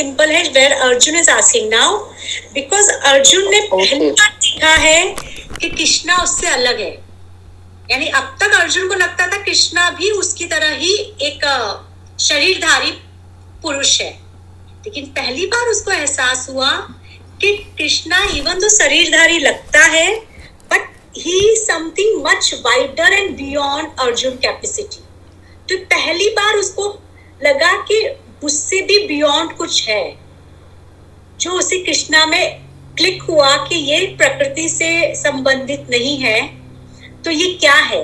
Simple है where Arjun is asking now because Arjun ने पहली बार देखा है कि कृष्णा उससे अलग है यानी अब तक अर्जुन को लगता था कृष्णा भी उसकी तरह ही एक शरीरधारी पुरुष है लेकिन पहली बार उसको एहसास हुआ कि कृष्णा इवन तो शरीरधारी लगता है but he something much wider and beyond Arjun capacity तो पहली बार उसको लगा कि उससे भी बियॉन्ड कुछ है। जो उसे कृष्णा में क्लिक हुआ कि ये प्रकृति से संबंधित नहीं है तो ये क्या है?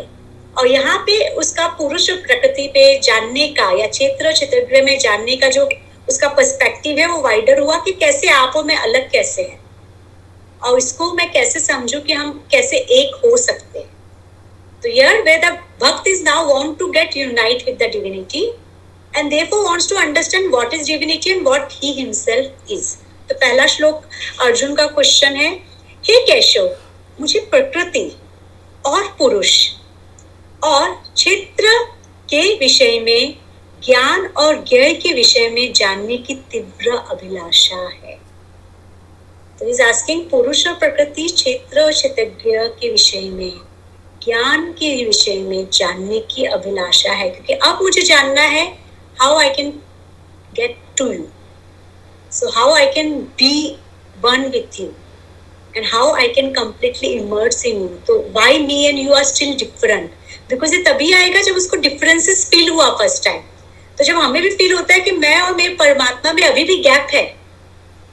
और यहाँ पे उसका पुरुष प्रकृति पे जानने का या क्षेत्र क्षेत्रग्रह में जानने का जो उसका पर्सपेक्टिव है, वो वाइडर हुआ कि कैसे आपो में अलग कैसे है? और इसको मैं कैसे समझू कि हम कैसे एक हो सकते हैं? तो यार वे द भक्त is now want to get unite with the divinity and therefore wants to understand what is divinity and what he himself is तो पहला श्लोक अर्जुन का क्वेश्चन है, हे केशव, मुझे प्रकृति और पुरुष और क्षेत्र के विषय में, ज्ञान और ज्ञ के विषय में जानने की तीव्र अभिलाषा है. तो इज़ आस्किंग पुरुष और प्रकृति, क्षेत्र और क्षेत्रज्ञ के विषय में, ज्ञान के विषय में जानने की अभिलाषा है। क्योंकि अब मुझे जानना है how I can get to you so how I can be one with you and how I can completely immerse in you. तो why me and you are still different? Because ये तभी आएगा जब उसको differences feel हुआ first time. तो जब हमें भी फील होता है कि मैं और मेरे परमात्मा में अभी भी गैप है,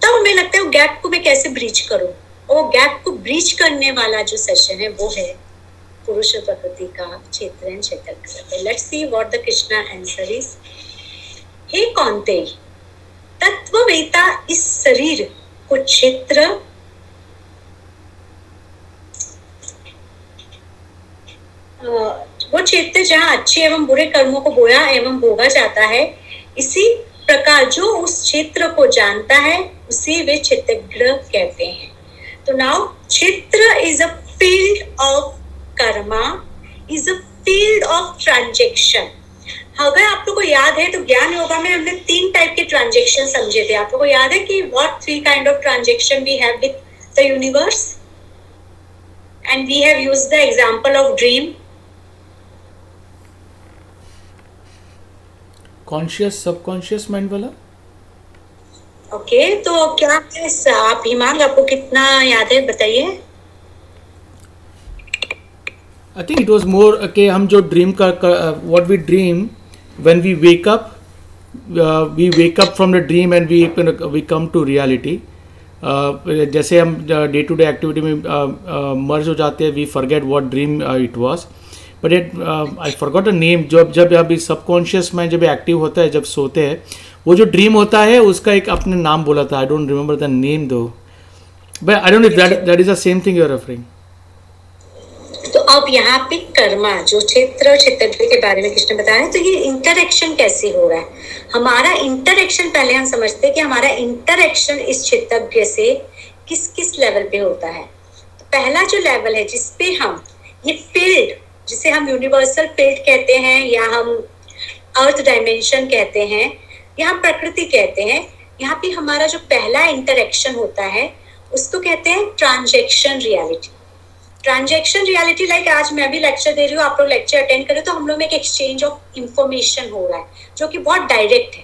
तब हमें लगता है वो गैप को मैं कैसे ब्रीच करूँ और वो गैप को ब्रीच करने वाला जो सेशन है, वो है पुरुष प्रकृति का क्षेत्र क्षेत्र let's see what the Krishna answer is हे कौनते तत्ववेता इस शरीर को क्षेत्र। वो क्षेत्र जहाँ अच्छे एवं बुरे कर्मों को बोया एवं भोगा जाता है, इसी प्रकार जो उस क्षेत्र को जानता है, उसे वे क्षेत्रग्र कहते हैं। तो नाउ, क्षेत्र is a field of karma is a field of transaction अगर आप लोग को याद है तो ज्ञान योगा में हमने तीन टाइप के ट्रांजेक्शन समझे थे। आप लोग को याद है कि what three kind of transaction we have with the universe and we have used the example of dream conscious subconscious mind वाला? ओके okay, तो क्या है आप हिमांग आपको कितना याद है बताइए? I think it was more कि हम जो ड्रीम का what we dream when we wake up we wake up from the dream and we we come to reality जैसे हम डे टू डे एक्टिविटी में मर्ज uh, uh, हो जाते हैं we forget what dream it was but it I forgot a name जब जब अभी subconscious mind जब एक्टिव होता है जब सोते हैं वो जो ड्रीम होता है उसका एक अपने नाम बोला था. I don't remember the name though but I don't that is the same thing you are referring अब यहाँ पे कर्मा, जो क्षेत्र क्षेत्र के बारे में कृष्ण बता रहे हैं तो ये इंटरेक्शन कैसे हो रहा है? हमारा इंटरेक्शन पहले हम समझते हैं कि हमारा इंटरेक्शन इस क्षेत्रज्ञ से किस किस लेवल पे होता है। तो पहला जो लेवल है जिसपे हम, ये फ़ील्ड जिसे हम यूनिवर्सल फ़ील्ड कहते हैं, या हम अर्थ डायमेंशन कहते हैं, या हम प्रकृति कहते हैं, यहाँ पे हमारा जो पहला इंटरेक्शन होता है, उसको कहते हैं transaction reality transaction reality like आज मैं भी लेक्चर दे रही हूँ, आप लोग लेक्चर अटेंड करें तो हम लोग में एक एक्सचेंज ऑफ़ इंफॉर्मेशन हो रहा है, जो कि बहुत डायरेक्ट है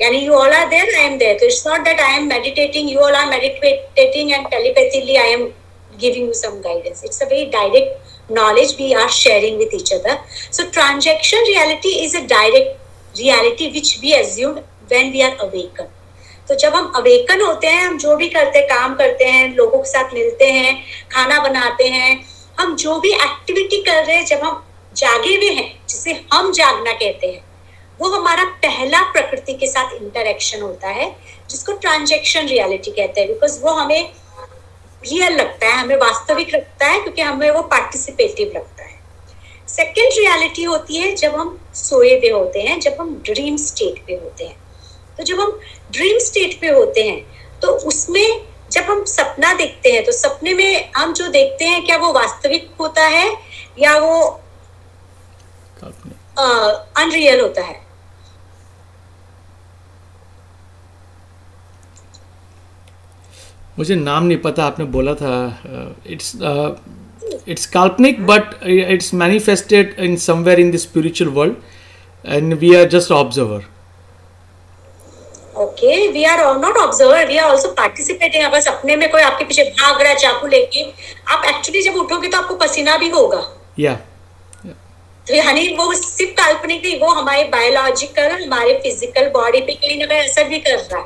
यानी you all are there I am there it's not that I am meditating you all are meditating and telepathically I am giving you some guidance it's a very direct knowledge we are sharing with each other. So transaction reality is a direct reality which we assume when we are awakened. तो जब हम awaken होते हैं, हम जो भी करते हैं काम करते हैं, लोगों के साथ मिलते हैं, खाना बनाते हैं, हम जो भी एक्टिविटी कर रहे हैं, जब हम जागे हुए हैं, जिसे हम जागना कहते हैं, वो हमारा पहला प्रकृति के साथ इंटरेक्शन होता है, जिसको ट्रांजेक्शन रियलिटी कहते हैं बिकॉज़ वो हमें रियल लगता है, हमें वास्तविक लगता है, क्योंकि हमें वो पार्टिसिपेटिव लगता है। सेकेंड रियलिटी होती है, जब हम सोए हुए होते हैं, जब हम ड्रीम स्टेट पे होते हैं। तो जब हम ड्रीम स्टेट पे होते हैं तो उसमें जब हम सपना देखते हैं तो सपने में हम जो देखते हैं क्या वो वास्तविक होता है या वो अनरियल होता है? मुझे नाम नहीं पता आपने बोला था इट्स इट्स काल्पनिक but it's manifested in somewhere in the spiritual world and we are just observer okay we are not observer we are also participating अगर सपने में कोई आपके पीछे भाग रहा है चाकू लेके आप एक्चुअली जब उठोगे तो आपको पसीना भी होगा। या तो यानी वो सिर्फ़ काल्पनिक नहीं वो हमारे बायोलॉजिकल हमारे फ़िज़िकल बॉडी पे कहीं ना कहीं असर भी कर रहा है।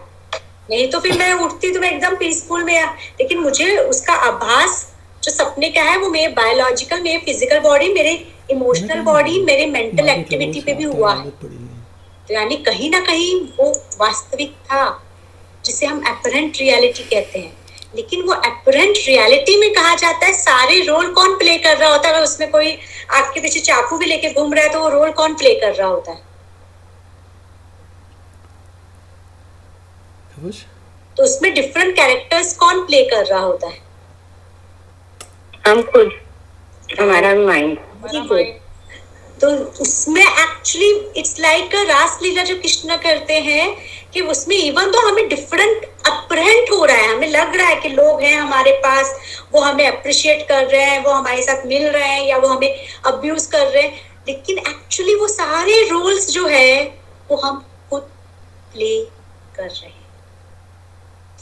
नहीं तो फिर मैं उठती तो मैं एकदम पीसफुल में लेकिन मुझे उसका आभास जो सपने का है वो मेरे बायोलॉजिकल मेरे फ़िज़िकल बॉडी मेरे इमोशनल बॉडी मेरे मेंटल एक्टिविटी पे भी हुआ है। तो यानी कहीं ना कहीं वो वास्तविक था जिसे हम अपरेंट रियलिटी कहते हैं। लेकिन वो अपरेंट रियलिटी में कहा जाता है सारे रोल कौन प्ले कर रहा होता है? उसमें कोई आपके पीछे चाकू भी लेके घूम रहा है तो वो रोल कौन प्ले कर रहा होता है? तो उसमें डिफरेंट कैरेक्टर्स कौन प्ले कर रहा होता है? हम खुद। हमारा माइंड तो उसमें actually it's like Ras Leela जो कृष्ण करते हैं कि उसमें इवन तो हमें डिफरेंट अप्रहेंट हो रहा है, हमें लग रहा है कि लोग हैं हमारे पास, वो हमें अप्रिशिएट कर रहे हैं, वो हमारे साथ मिल रहे हैं या वो हमें अब्यूज कर रहे हैं, लेकिन एक्चुअली वो सारे रोल्स जो है, वो हम खुद प्ले कर रहे हैं।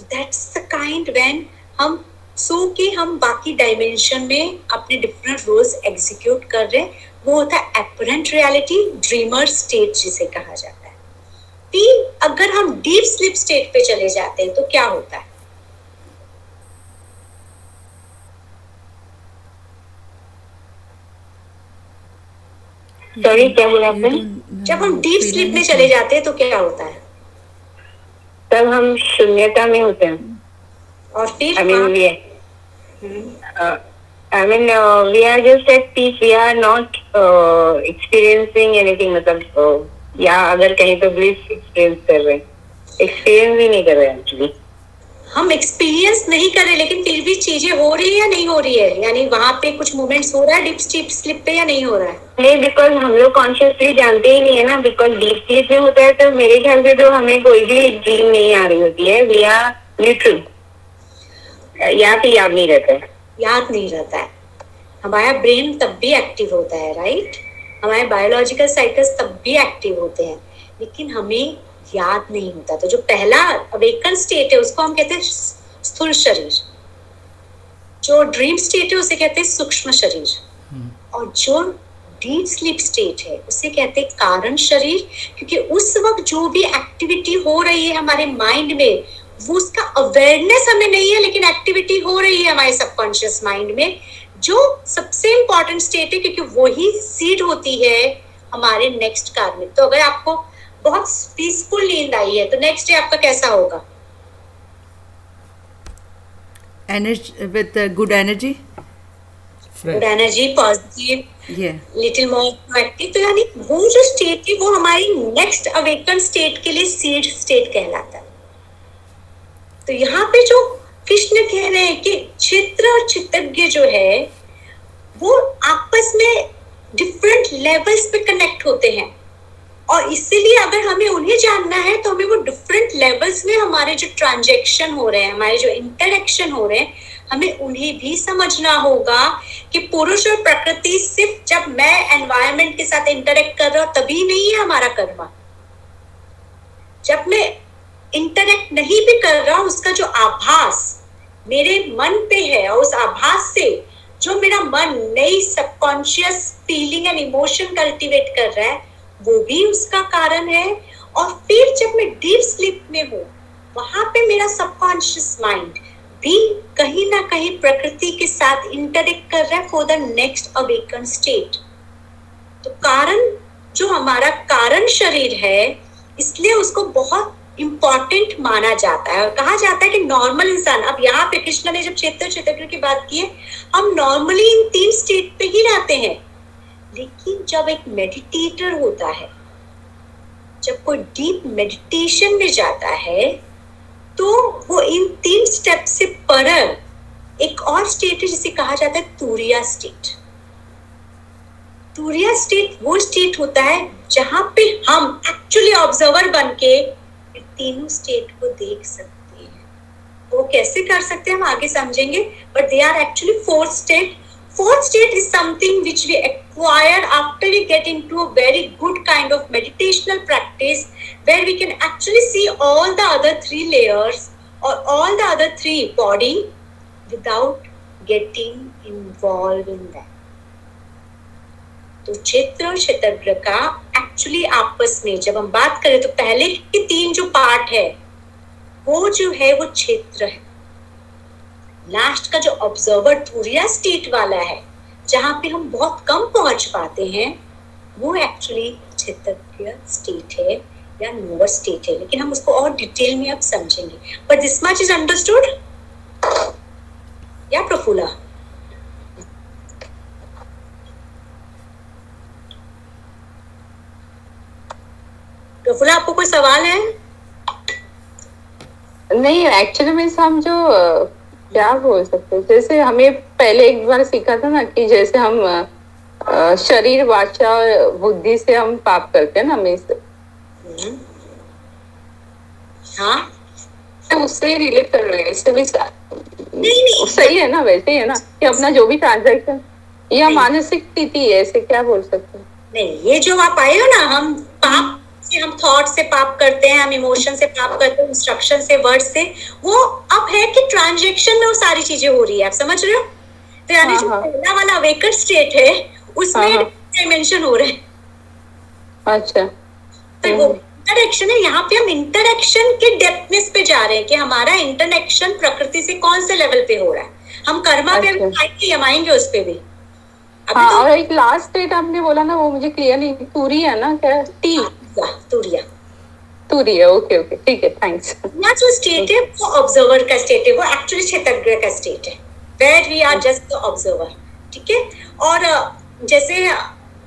दैट्स द काइंड व्हेन हम सो के हम बाकी डायमेंशन में अपने डिफरेंट रोल्स एग्जीक्यूट कर रहे हैं। वो होता है अपरेंट रियलिटी ड्रीमर स्टेट जिसे कहा जाता है। तीन अगर हम डीप स्लिप स्टेट पे चले जाते हैं तो क्या होता है? सॉरी क्या बोला आपने? जब हम डीप स्लीप में चले जाते हैं तो क्या होता है? तब हम शून्यता में होते हैं। और फिर I I mean we are just at peace we are not experiencing anything मतलब uh, या अगर कहीं तो ब्लिस एक्सपीरियंस कर रहे एक्सपीरियंस ही नहीं कर रहे एक्चुअली हम एक्सपीरियंस नहीं कर रहे लेकिन फिर भी चीज़ें हो रही है या नहीं हो रही है? यानी वहाँ पे कुछ मूवमेंट्स हो रहा है डीप स्लीप स्लिप पे या नहीं हो रहा है? नहीं बिकॉज़ हम लोग कॉन्शियसली जानते ही नहीं है ना बिकॉज़ डीप स्लीप में होता है तो मेरे ख्याल से तो हमें कोई भी ड्रीम नहीं आ रही होती है। वी आर न्यूट्रल या फिर याद नहीं रहता है। याद नहीं रहता है। हमारा ब्रेन तब भी एक्टिव होता है राइट हमारे बायोलॉजिकल साइकिल्स तब भी एक्टिव होते हैं। लेकिन हमें याद नहीं होता। तो जो पहला अवेकन स्टेट है उसको हम कहते हैं स्थूल शरीर। जो ड्रीम स्टेट है उसे कहते हैं सूक्ष्म शरीर। और जो डीप स्लीप स्टेट है उसे कहते हैं कारण शरीर। क्योंकि उस वक्त जो भी एक्टिविटी हो रही है हमारे माइंड में वो उसका अवेयरनेस हमें नहीं है लेकिन एक्टिविटी हो रही है हमारे सबकॉन्शियस माइंड में जो सबसे इंपॉर्टेंट स्टेट है क्योंकि वही सीड होती है हमारे नेक्स्ट कार में। तो अगर आपको बहुत पीसफुल नींद आई है तो नेक्स्ट डे आपका कैसा होगा? Energy with uh, good energy? Good energy positive little more proactive तो यानी वो जो स्टेट है वो हमारी नेक्स्ट अवेकन स्टेट के लिए सीड स्टेट कहलाता है। तो यहाँ पे जो कृष्ण कह रहे हैं कि चित्र और चित्रज्ञ जो है, वो आपस में डिफरेंट लेवल्स पे कनेक्ट होते हैं। और इसीलिए अगर हमें उन्हें जानना है तो हमें वो डिफरेंट लेवल्स में हमारे जो ट्रांजेक्शन हो रहे हैं, हमारे जो इंटरेक्शन हो रहे हैं, हमें उन्हें भी समझना होगा कि पुरुष और प्रकृति सिर्फ़ जब मैं एनवायरमेंट के साथ इंटरेक्ट कर रहा हूँ, तभी नहीं है हमारा कर्मा। जब मैं इंटरेक्ट नहीं भी कर रहा, उसका जो आभास मेरे मन पे है और उस आभास से जो मेरा मन नई subconscious feeling and emotion cultivate कर रहा है, वो भी उसका कारण है। और फिर जब मैं डीप स्लीप में हूँ, वहाँ पे मेरा सबकॉन्शियस माइंड भी कहीं ना कहीं प्रकृति के साथ इंटरेक्ट कर रहा है for the next awaken state तो कारण, जो हमारा कारण शरीर है, इसलिए उसको बहुत इंपॉर्टेंट माना जाता है। और कहा जाता है कि नॉर्मल इंसान, अब यहाँ पे कृष्णा ने जब क्षेत्र क्षेत्र की बात की है, हम नॉर्मली इन तीन स्टेट पे ही रहते हैं। लेकिन जब एक मेडिटेटर होता है, जब कोई डीप मेडिटेशन में जाता है तो वो इन तीन स्टेप से पर एक और स्टेट है जिसे कहा जाता है तूरिया स्टेट तूरिया स्टेट वो स्टेट होता है जहाँ पे हम एक्चुअली ऑब्जर्वर बन के अपने तीनों स्टेट को देख सकते हैं। वो कैसे कर सकते हैं हम आगे समझेंगे but they are actually fourth state fourth state is something which we acquire after we get into a very good kind of meditational practice where we can actually see all the other three layers और all the other three body without getting involve in that तो क्षेत्र क्षेत्रज्ञ का actually आपस में जब हम बात करें तो पहले के तीन जो पार्ट है, वो जो है वो क्षेत्र है। लास्ट का जो ऑब्जर्वर तुरिया स्टेट वाला है, जहाँ पे हम बहुत कम पहुँच पाते हैं, वो एक्चुअली क्षेत्रज्ञ स्टेट है या लोअर स्टेट है, लेकिन हम उसको और डिटेल में अब समझेंगे। But this much is understood या प्रफुल्ला? प्रफुल्ला आपको कोई सवाल है? नहीं एक्चुअली में हम जो क्या बोल सकते हैं? जैसे हमें पहले एक बार सीखा था ना कि जैसे हम शरीर वाचा और बुद्धि से हम पाप करते हैं ना हमें इस- हाँ? तो उससे रिलेट कर रहे हैं इससे भी सा- नहीं नहीं। सही है ना वैसे ही है ना कि अपना जो भी ट्रांजेक्शन या मानसिक स्थिति है ऐसे क्या बोल सकते हैं? नहीं ये जो आप आए हो ना हम पाप से हम थॉट से पाप करते हैं हम इमोशन से पाप करते हैं इंस्ट्रक्शन से वर्ड से वो अब है कि ट्रांजेक्शन में वो सारी चीज़ें हो रही है आप समझ रहे हो? तो यानी हाँ, जो हाँ। पहला वाला अवेकन स्टेट है उसमें हाँ, हाँ। डायमेंशन हो रहे हैं। अच्छा। तो वो इंटरेक्शन है यहाँ पे हम इंटरेक्शन के डेप्थनेस पे जा रहे हैं कि हमारा इंटरेक्शन प्रकृति से कौन से लेवल पे हो रहा है। हम कर्मा पे अच्छा। आएँगे हम आएँगे उस पे भी? हाँ तो और एक लास्ट डेट आपने बोला ना वो मुझे क्लियर नहीं तूरी है ना क्या? टी तुरिया, तुरिया। तूरी ओके ओके ठीक है थैंक्स यहाँ जो स्टेट है वो ऑब्जर्वर का स्टेट है वो एक्चुअली क्षेत्रज्ञ का स्टेट है। Where we are just the observer ठीक है? और जैसे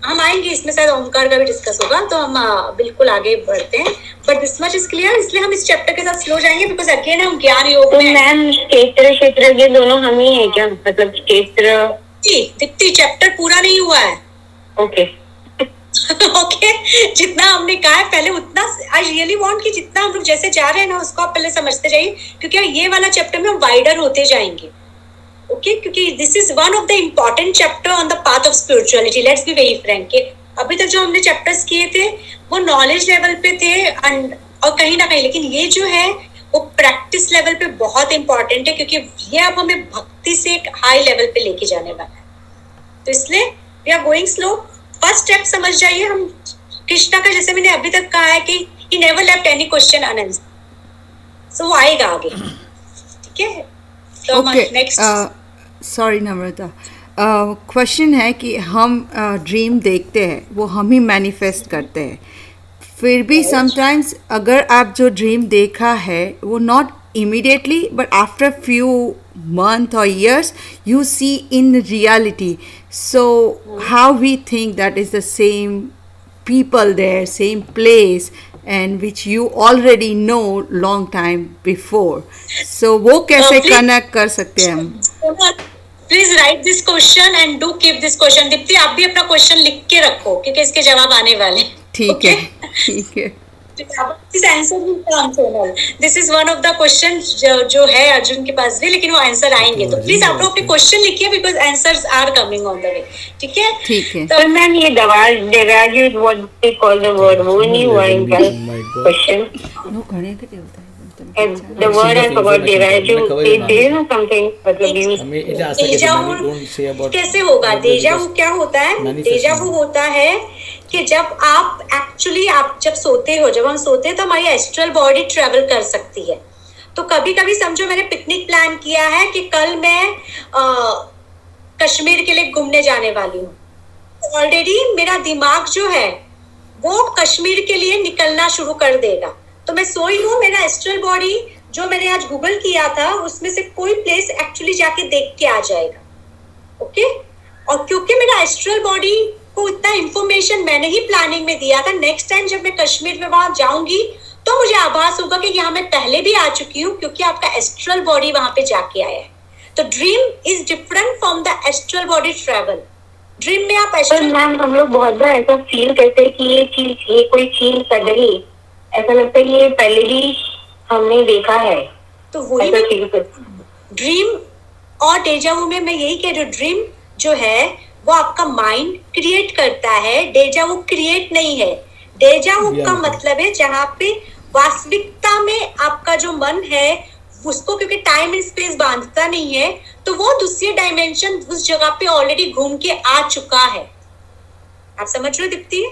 हम आएँगे इसमें शायद ओमकार का भी डिस्कस होगा तो हम बिल्कुल आगे बढ़ते हैं। But this much is clear इसलिए हम इस चैप्टर के साथ स्लो जाएँगे बिकॉज़ अगेन हम ज्ञान योग तो में मैम क्षेत्र क्षेत्र के दोनों हम ही है क्या? मतलब क्षेत्र दीप्ति दीप्ति चैप्टर पूरा नहीं हुआ है। ओके ओके जितना हमने कहा है, पहले उतना आई रियली वांट कि जितना हम लोग जैसे जा रहे हैं ना, उसको आप पहले समझते जाइए, क्योंकि ये वाला चैप्टर में हम वाइडर होते जाएँगे। ओके क्योंकि this is one of the important chapter on the path of spirituality let's be very frank अभी तक जो हमने चैप्टर्स किए थे, वो नॉलेज लेवल पे थे और कहीं ना कहीं, लेकिन ये जो है, वो प्रैक्टिस लेवल पे बहुत इंपॉर्टेंट है, क्योंकि ये अब हमें भक्ति से एक हाई लेवल पे लेके जाने वाला है। तो इसलिए we are going slow first step समझ जाइए हम कृष्णा का जैसे मैंने अभी तक कहा है कि he never left any question unanswered so वो आएगा आगे। ठीक है? तो नेक्स्ट सॉरी नम्रता क्वेश्चन है कि हम ड्रीम uh, देखते हैं वो हम ही मैनिफेस्ट करते हैं। फिर भी समटाइम्स अगर आप जो ड्रीम देखा है वो not immediately but after few month or years you see in reality so how we think that is the same people there same place and which you already know long time before so वो कैसे Lovely. Connect कर सकते हैं हम please write this question and do keep this question Deepti आप भी अपना question लिख के रखो क्योंकि इसके जवाब आने वाले हैं। ठीक है ठीक है this answer will this is one of the question जो जो है अर्जुन के पास भी लेकिन वो आंसर आएँगे। तो प्लीज़ आप लोग अपने क्वेश्चन लिखिए because answers are coming on the way ठीक है? ठीक है। तो मैम ये दवा डेराज what they call the word वो नहीं हुआ इनका. क्वेश्चन वो घणे के होता है। The word I forgot they they something मतलब Deja vu कैसे होगा? डेजा वू क्या होता है. डेजा वू होता है कि जब आप एक्चुअली आप जब सोते हो जब हम सोते हैं तो हमारी एस्ट्रल बॉडी ट्रेवल कर सकती है। तो कभी कभी समझो मैंने पिकनिक प्लान किया है कि कल मैं कश्मीर के लिए घूमने जाने वाली हूँ। ऑलरेडी मेरा दिमाग जो है वो कश्मीर के लिए निकलना शुरू कर देगा। तो मैं सोई हूँ मेरा एस्ट्रल बॉडी जो मैंने आज गूगल किया था उसमें से कोई प्लेस एक्चुअली जाके देख के आ जाएगा। ओके और क्योंकि मेरा एस्ट्रल बॉडी को इतना इंफॉर्मेशन मैंने ही प्लानिंग में दिया था नेक्स्ट टाइम जब मैं कश्मीर में वहाँ जाऊँगी तो मुझे आभास होगा कि यहाँ मैं पहले भी आ चुकी हूँ क्योंकि आपका एस्ट्रल बॉडी वहाँ पे जाके आया है। तो dream is different from the astral body travel dream में आप एस्ट्रल मैम हम लोग बहुत बार ऐसा फील करते हैं कि ये चीज़ ये कोई चीज़ सडनली ऐसा लगता है ये पहले भी हमने देखा है। तो वही मैं ड्रीम और डेजावू में मैं यही कह रही हूँ ड्रीम जो है वो आपका माइंड क्रिएट करता है। डेजावू क्रिएट नहीं है। डेजावू का मतलब है जहाँ पे वास्तविकता में आपका जो मन है उसको क्योंकि टाइम एंड स्पेस बांधता नहीं है तो वो दूसरी डायमेंशन उस जगह पे ऑलरेडी घूम के आ चुका है। आप समझ रहे हो दीप्ति?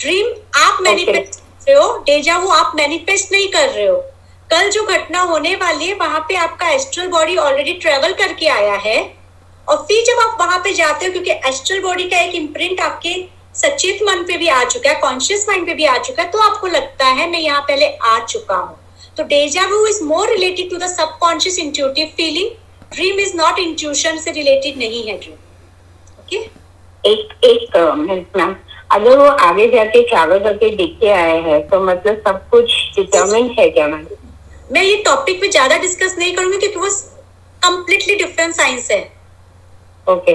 ड्रीम आप मैनिफेस्ट कर रहे हो? डेजा वो आप मैनिफेस्ट नहीं कर रहे हो। कल जो घटना होने वाली है, वहाँ पे आपका एस्ट्रल बॉडी ऑलरेडी ट्रेवल करके आया है। और फिर जब आप वहाँ पे जाते हो, क्योंकि एस्ट्रल बॉडी का एक इम्प्रिंट आपके सचेत मन पे भी आ चुका है कॉन्शियस माइंड पे भी आ चुका है तो आपको लगता है, मैं यहाँ पहले आ चुका हूँ। तो deja vu is more related to the subconscious intuitive feeling dream is not intuition से रिलेटेड नहीं है ड्रीम ओके एक एक मिनट मैम अगर वो आगे जाके ट्रैवल करके दिख के आए हैं तो मतलब सब कुछ डिटर्मिंड है क्या मैम? मैं ये टॉपिक पे ज़्यादा डिस्कस नहीं करूँगी क्योंकि वो कंप्लीटली डिफरेंट साइंस है। ओके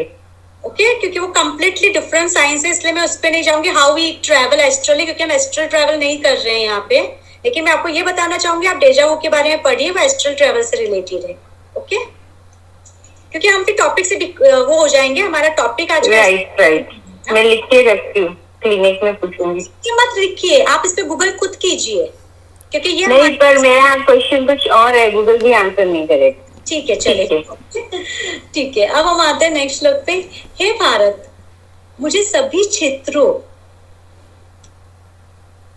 ओके क्योंकि वो कंप्लीटली डिफरेंट साइंस है इसलिए मैं उस पर नहीं जाऊँगी हाउ वी ट्रैवल एस्ट्रली क्योंकि हम एस्ट्रल ट्रैवल नहीं कर रहे हैं यहाँ पे। लेकिन मैं आपको ये बताना चाहूँगी आप डेजावू के बारे में पढ़िए वो एस्ट्रल ट्रैवल से रिलेटेड है। ओके क्योंकि हम फिर टॉपिक से वो हो जाएँगे हमारा टॉपिक आज राइट राइट मैं लिख के रखती हूँ। क्लिनिक में पूछूँगी। मत लिखिए आप इस पे गूगल खुद कीजिए क्योंकि ये नहीं पर मेरा क्वेश्चन कुछ और है गूगल भी आंसर नहीं करेगा। ठीक है चले ठीक है। अब हम आते हैं नेक्स्ट श्लोक पे। हे भारत मुझे सभी क्षेत्रों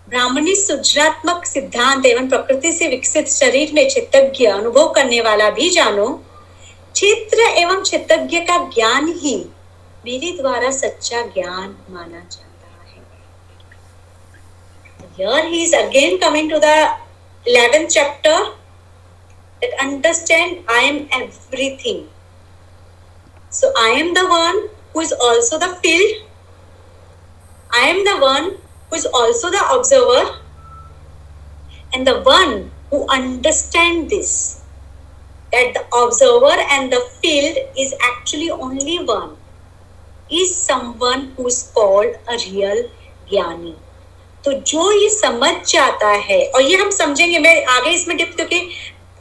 ब्राह्मणी सुजरात्मक सिद्धांत एवं प्रकृति से विकसित शरीर में चित्तज्ञ अनुभव करने वाला भी जानो क्षेत्र एवं चित्तज्ञ का ज्ञान ही मेरे द्वारा सच्चा ज्ञान माना है। here he is again coming to the 11th chapter that understand I am everything. So I am the one who is also the field. I am the one who is also the observer. And the one who understand this that the observer and the field is actually only one is someone who is called a real Gyani. तो जो ये समझ जाता है, और ये हम समझेंगे, मैं आगे इसमें डिप क्योंकि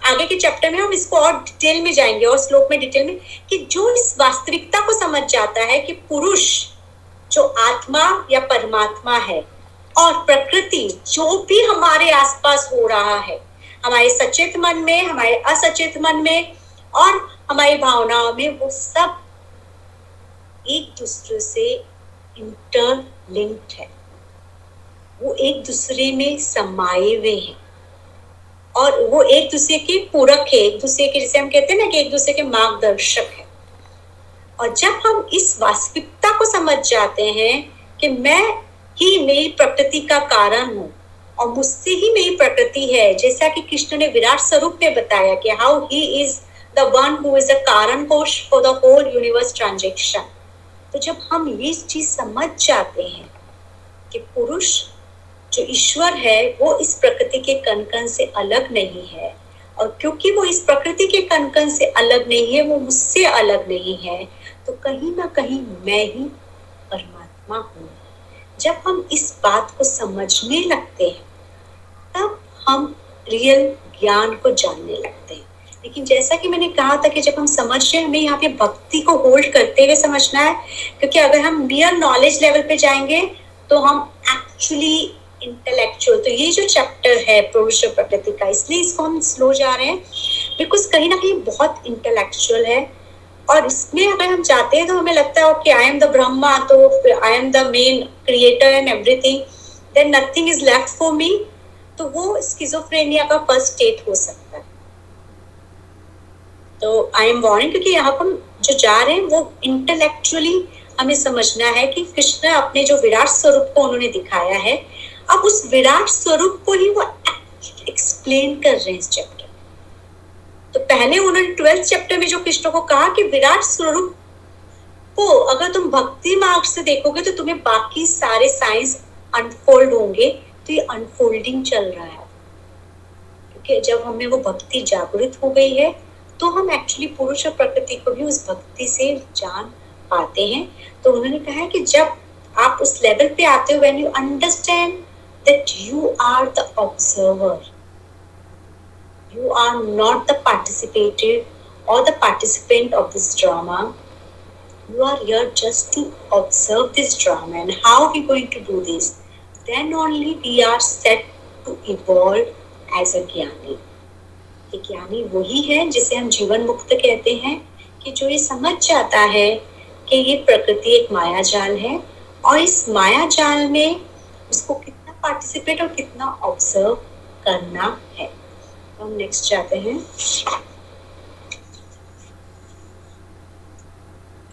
आगे के चैप्टर में हम इसको और डिटेल में जाएँगे, और श्लोक में डिटेल में, कि जो इस वास्तविकता को समझ जाता है कि पुरुष जो आत्मा या परमात्मा है, और प्रकृति जो भी हमारे आसपास हो रहा है, हमारे सचेत मन में, हमारे असचेत मन में, और हमारी भावनाओं में, वो सब एक दूसरे से इंटरलिंक्ड है। वो एक दूसरे में समाये हुए हैं। और वो एक दूसरे के पूरक है, एक दूसरे के, जैसे हम कहते हैं ना कि एक दूसरे के मार्गदर्शक है। और जब हम इस वास्तविकता को समझ जाते हैं कि मैं ही मेरी प्रकृति का कारण हूँ, और मुझसे ही मेरी प्रकृति है, जैसा कि कृष्ण ने विराट स्वरूप में बताया कि how he is the one who is a कारण कोश for the whole universe transaction तो जब हम ये चीज़ समझ जाते हैं कि पुरुष जो ईश्वर है, वो इस प्रकृति के कनकन से अलग नहीं है। और क्योंकि वो इस प्रकृति के कनकन से अलग नहीं है, वो मुझसे अलग नहीं है तो कहीं ना कहीं मैं ही परमात्मा हूँ। जब हम इस बात को समझने लगते हैं, तब हम रियल ज्ञान को जानने लगते हैं। लेकिन जैसा कि मैंने कहा था कि जब हम समझ रहे हैं, हमें यहाँ पे भक्ति को होल्ड करते हुए समझना है, क्योंकि अगर हम रियल नॉलेज लेवल पे जाएँगे तो हम एक्चुअली इंटेलेक्चुअल तो ये जो चैप्टर है और प्रकृति का, इसलिए इसको हम स्लो जा रहे हैं बिकॉज़ कहीं ना कहीं बहुत इंटेलेक्चुअल है, और इसमें अगर हम जाते हैं तो हमें लगता है कि आई एम द ब्रह्मा तो I am the main creator and everything then nothing is left for me तो वो स्किजोफ्रेनिया का फ़र्स्ट स्टेट हो सकता है। तो आई एम वार्निंग क्योंकि यहाँ पर जो जा रहे हैं, वो इंटेलेक्चुअली हमें समझना है कि कृष्ण अपने जो विराट स्वरूप को उन्होंने दिखाया है अब उस विराट स्वरूप को ही वो एक्सप्लेन कर रहे हैं इस चैप्टर तो पहले उन्होंने ट्वेल्थ चैप्टर में जो कृष्ण को कहा कि विराट स्वरूप को अगर तुम भक्ति मार्ग से देखोगे तो तुम्हें बाकी सारे साइंस अनफोल्ड होंगे तो ये अनफोल्डिंग चल रहा है। क्योंकि जब हमें वो भक्ति जागृत हो गई है तो हम एक्चुअली पुरुष और प्रकृति को भी उस भक्ति से जान पाते हैं। तो उन्होंने कहा है कि जब आप उस लेवल पे आते हो when you understand that you are the observer You are not the participator or the participant of this drama. You are here just to observe this drama. And how are we going to do this? Then only we are set to evolve as a ज्ञानी ये ज्ञानी वही है जिसे हम जीवन मुक्त कहते हैं कि जो ये समझ जाता है कि ये प्रकृति एक माया जाल है और इस माया जाल में उसको कितना पार्टिसिपेट और कितना ऑब्ज़र्व करना है। तो हम नेक्स्ट जाते हैं।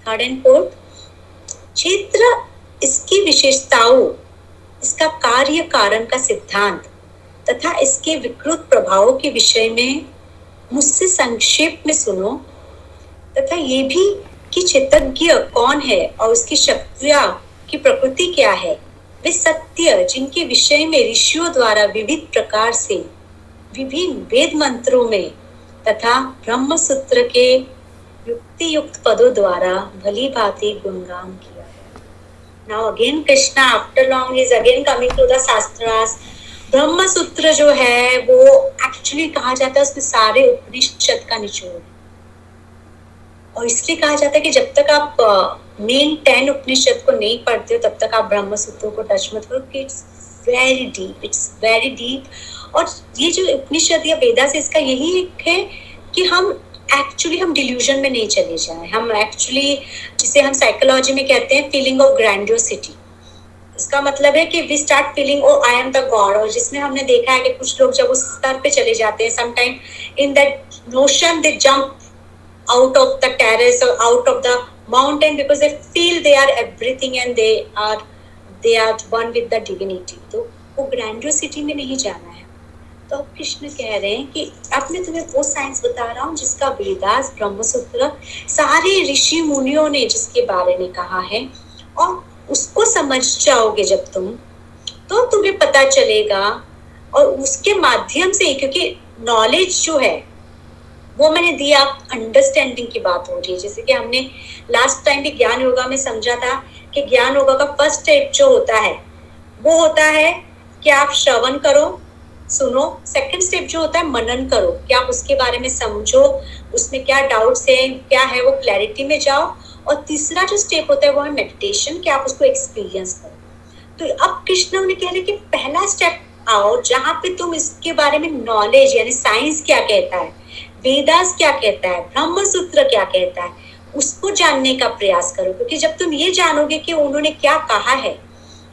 थर्ड एंड फोर्थ क्षेत्र इसकी विशेषताओं, इसका कार्य कारण का सिद्धांत तथा इसके विकृत प्रभावों के विषय में मुझसे संक्षेप में सुनो तथा ये भी कि चितज्ञ कौन है और उसकी शक्तियाँ की प्रकृति क्या है। वे सत्य, जिनके विषय में ऋषियों द्वारा विविध प्रकार से, विभिन्न वेद मंत्रों में तथा ब्रह्म सूत्र के युक्ति युक्त पदों द्वारा भली भांति गुणगान किया now again krishna, after long is again coming to the shastras ब्रह्म सूत्र जो है, वो एक्चुअली कहा जाता है उसमें सारे उपनिषद का निचोड़ है। और इसलिए कहा जाता है कि जब तक आप मेन टेन उपनिषद को नहीं पढ़ते हो, तब तक आप ब्रह्म सूत्रों को टच मत करो, कि it's very deep it's very deep और ये जो उपनिषद या वेदा से इसका यही एक है कि हम एक्चुअली हम डिल्यूजन में नहीं चले जाए। हम एक्चुअली जिसे हम साइकोलॉजी में कहते हैं फीलिंग ऑफ़ ग्रैंडियोसिटी इसका मतलब है कि we start feeling oh I am the god और जिसमें हमने देखा है कि कुछ लोग जब उस स्तर पे चले जाते हैं sometime in that notion they jump out of the terrace or out of the mountain because they feel they are everything and they are they are one with the divinity. तो वो ग्रैंडियोसिटी में नहीं जाना है। तो अब कृष्ण कह रहे हैं कि अब मैं तुम्हें वो साइंस बता रहा हूँ जिसका वेदास ब्रह्मसूत्र सारे ऋषि मुनियों ने जिसके बारे में कहा है और उसको समझ जाओगे जब तुम तो तुम्हें पता चलेगा और उसके माध्यम से क्योंकि नॉलेज जो है वो मैंने दिया अंडरस्टैंडिंग की बात हो रही है। जैसे कि हमने लास्ट टाइम भी ज्ञान योगा में समझा था कि ज्ञान योगा का फ़र्स्ट स्टेप जो होता है, वो होता है कि आप श्रवण करो, सुनो। सेकंड स्टेप जो होता है, मनन करो। कि आप उसके बारे में समझो, उसमें क्या डाउट्स है, क्या है वो क्लैरिटी में जाओ। और तीसरा जो स्टेप होता है, वो है मेडिटेशन कि आप उसको एक्सपीरियंस करो। तो अब कृष्ण उन्हें कह रहे कि पहला स्टेप आओ, जहाँ पे तुम इसके बारे में नॉलेज यानी साइंस क्या कहता है वेदास क्या कहता है? ब्रह्म सूत्र क्या कहता है? उसको जानने का प्रयास करो, क्योंकि जब तुम ये जानोगे कि उन्होंने क्या कहा है,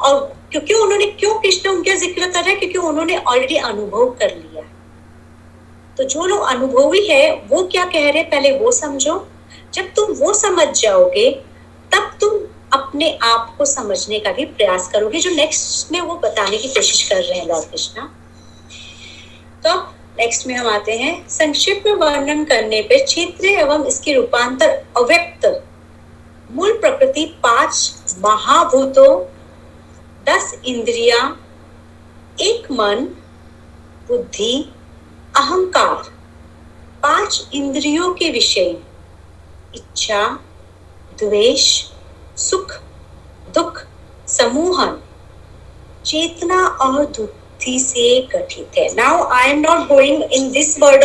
और क्योंकि उन्होंने क्यों कृष्ण उनका ज़िक्र कर रहा है? क्योंकि उन्होंने ऑलरेडी अनुभव कर लिया। तो जो लोग अनुभवी है, वो क्या कह रहे पहले वो समझो। जब तुम वो समझ जाओगे, तब तुम अपने आप को समझने का भी प्रयास करोगे। जो नेक्स्ट में वो बताने की कोशिश कर रहे हैं, लॉर्ड कृष्णा। तो नेक्स्ट में हम आते हैं। संक्षिप्त में वर्णन करने पर क्षेत्र एवं इसके रूपांतर अव्यक्त। मूल प्रकृति पाँच महाभूतों, दस इंद्रिया, एक मन, बुद्धि, अहंकार। पाँच इंद्रियों के विषय। इच्छा, द्वेष, सुख, दुख समूहन चेतना और बुद्धि से गठित है। Now I am not going in this word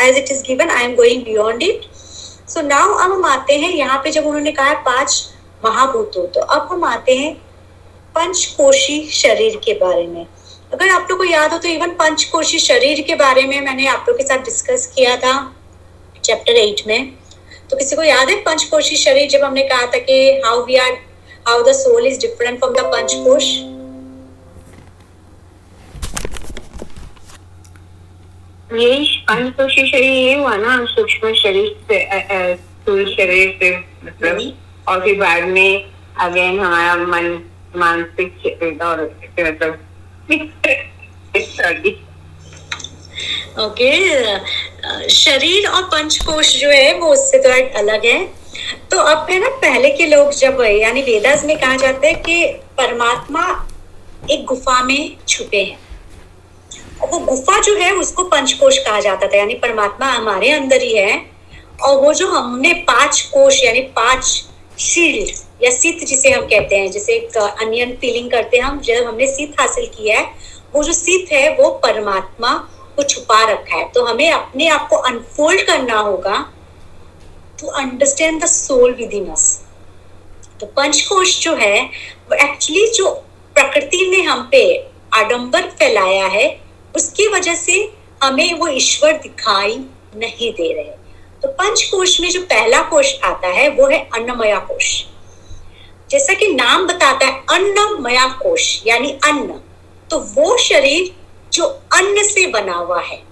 as it is given I am going beyond it so now अब हम आते हैं यहाँ पे जब उन्होंने कहा पाँच महाभूतों तो अब हम आते हैं पंचकोशी शरीर के बारे में। अगर आप लोग को याद हो तो इवन पंचकोशी शरीर के बारे में मैंने आप लोग के साथ डिस्कस किया था चैप्टर एट में। तो किसी को याद है पंचकोशी शरीर? जब हमने कहा था कि how we are how the soul is different from the पंचकोश? ये पंचकोशी शरीर ये हुआ ना सूक्ष्म शरीर से स्थूल शरीर से मतलब। और फिर बाद में अगेन हमारा मन मानसिक और मतलब ओके okay, शरीर और पंचकोश जो है वो उससे थोड़ा अलग है। तो अब है ना पहले के लोग जब यानी वेदास में कहा जाता है कि परमात्मा एक गुफा में छुपे हैं। वो गुफा जो है, उसको पंचकोश कहा जाता था, यानी परमात्मा हमारे अंदर ही है। और वो जो हमने पाँच कोश, यानी पाँच शील्ड, या सित जिसे हम कहते हैं, जैसे अनियन फीलिंग करते हैं हम जब हमने सित हासिल किया है, वो जो सित है, वो परमात्मा को छुपा रखा है। तो हमें अपने आप को अनफोल्ड करना होगा to understand the soul within us तो पंचकोश जो है, वो एक्चुअली जो प्रकृति ने हम पे आडंबर फैलाया है उसकी वजह से हमें वो ईश्वर दिखाई नहीं दे रहे। तो पंच कोश में जो पहला कोश आता है वो है अन्नमया कोश। जैसा कि नाम बताता है अन्नमया कोश यानी अन्न। तो वो शरीर जो अन्न से बना हुआ है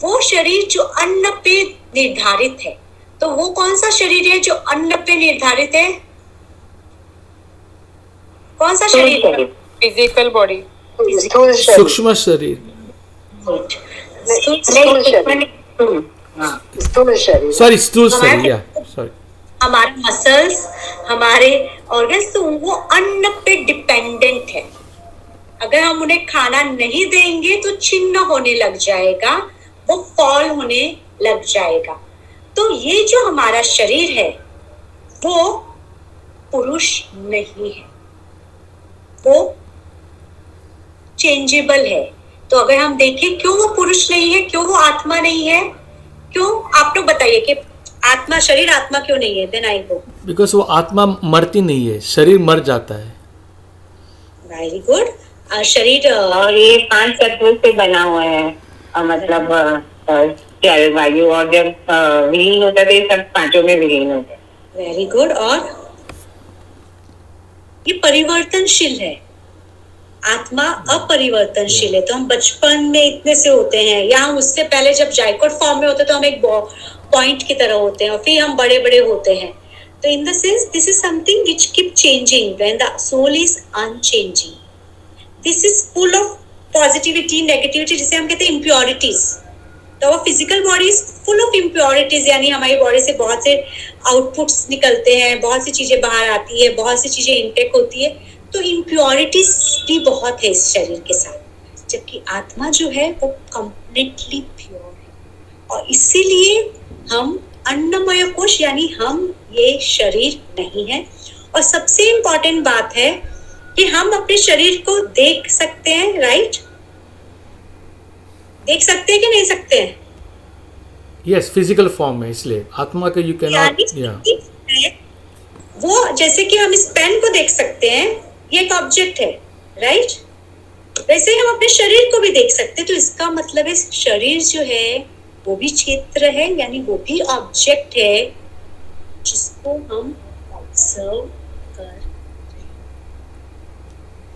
वो शरीर जो अन्न पे निर्धारित है। तो वो कौन सा शरीर है जो अन्न पे निर्धारित है? कौन सा शरीर है? फ़िज़िकल बॉडी शरीर सूक्ष्म शरीर। सॉरी स्थूल शरीर सॉरी हमारे मसल्स हमारे ऑर्गन्स तो वो अन्न पे डिपेंडेंट है। अगर हम उन्हें खाना नहीं देंगे तो छिन्न होने लग जाएगा, वो फॉल होने लग जाएगा। तो ये जो हमारा शरीर है, वो पुरुष नहीं है। वो चेंजेबल है। तो अगर हम देखें क्यों वो पुरुष नहीं है क्यों वो आत्मा नहीं है? क्यों? आप लोग बताइए कि आत्मा शरीर आत्मा क्यों नहीं है? देन आई गो बिकॉज़ वो आत्मा मरती नहीं है शरीर मर जाता है। वेरी गुड शरीर और ये पाँच तत्वों से बना हुआ है। मतलब जल वायु और जब विलीन होता है सब पाँचों में विलीन होता है वेरी गुड और ये परिवर्तनशील है। आत्मा अपरिवर्तनशील है। तो हम बचपन में इतने से होते हैं या हम उससे पहले जब जाइकोट फॉर्म में होते हैं तो हम एक पॉइंट की तरह होते हैं और फिर हम बड़े बड़े होते हैं। तो in the sense this is something which keep changing when the soul is unchanging this is full of positivity negativity जिसे हम कहते हैं इम्प्योरिटीज तो वो physical body is full of impurities यानी हमारी बॉडी से बहुत से आउटपुट्स निकलते हैं बहुत सी चीज़ें बाहर आती है बहुत सी चीज़ें इंटेक होती है। तो इम्प्योरिटीज भी बहुत है इस शरीर के साथ। जबकि आत्मा जो है वो कंप्लीटली प्योर है। और इसीलिए हम अन्नमय कोश यानी हम ये शरीर नहीं है। और सबसे इम्पोर्टेंट बात है कि हम अपने शरीर को देख सकते हैं राइट देख सकते हैं कि नहीं सकते हैं? यस फ़िज़िकल फॉर्म में इसलिए आत्मा का यू कैन या वो जैसे कि हम इस पेन को देख सकते हैं ये एक ऑब्जेक्ट है राइट वैसे हम अपने शरीर को भी देख सकते तो इसका मतलब है शरीर जो है, वो भी क्षेत्र है, यानी वो भी ऑब्जेक्ट है, जिसको हम ऑब्ज़र्व कर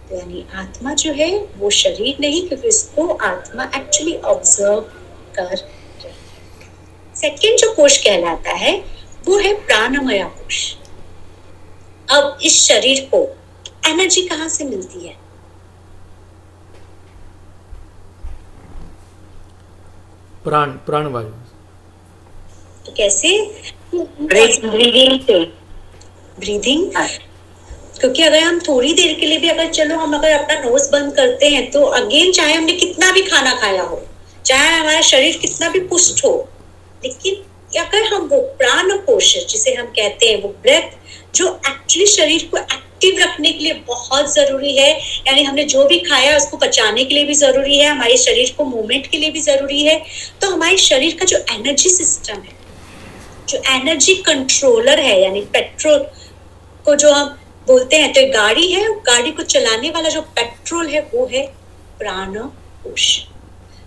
तो यानी आत्मा जो है, वो शरीर नहीं, क्योंकि इसको आत्मा एक्चुअली ऑब्ज़र्व कर सेकेंड जो कोश कहलाता है, वो है प्राणमया कोश। अब इस शरीर को एनर्जी कहाँ से मिलती है? प्राण प्राणवायु। तो कैसे? ब्रीदिंग से। ब्रीदिंग हाँ। क्योंकि अगर हम थोड़ी देर के लिए भी अगर चलो हम अगर अपना नोज़ बंद करते हैं तो अगेन चाहे हमने कितना भी खाना खाया हो चाहे हमारा शरीर कितना भी पुष्ट हो लेकिन अगर हम वो प्राण कोश जिसे हम कहते हैं वो ब्रेथ जो एक्चुअली शरीर को एक्टिव रखने के लिए बहुत ज़रूरी है। यानी हमने जो भी खाया उसको पचाने के लिए भी ज़रूरी है, हमारे शरीर को मूवमेंट के लिए भी ज़रूरी है। तो हमारे शरीर का जो एनर्जी सिस्टम है, जो एनर्जी कंट्रोलर है, यानी पेट्रोल को जो हम बोलते हैं तो गाड़ी है गाड़ी को चलाने वाला जो पेट्रोल है, वो है प्राण कोश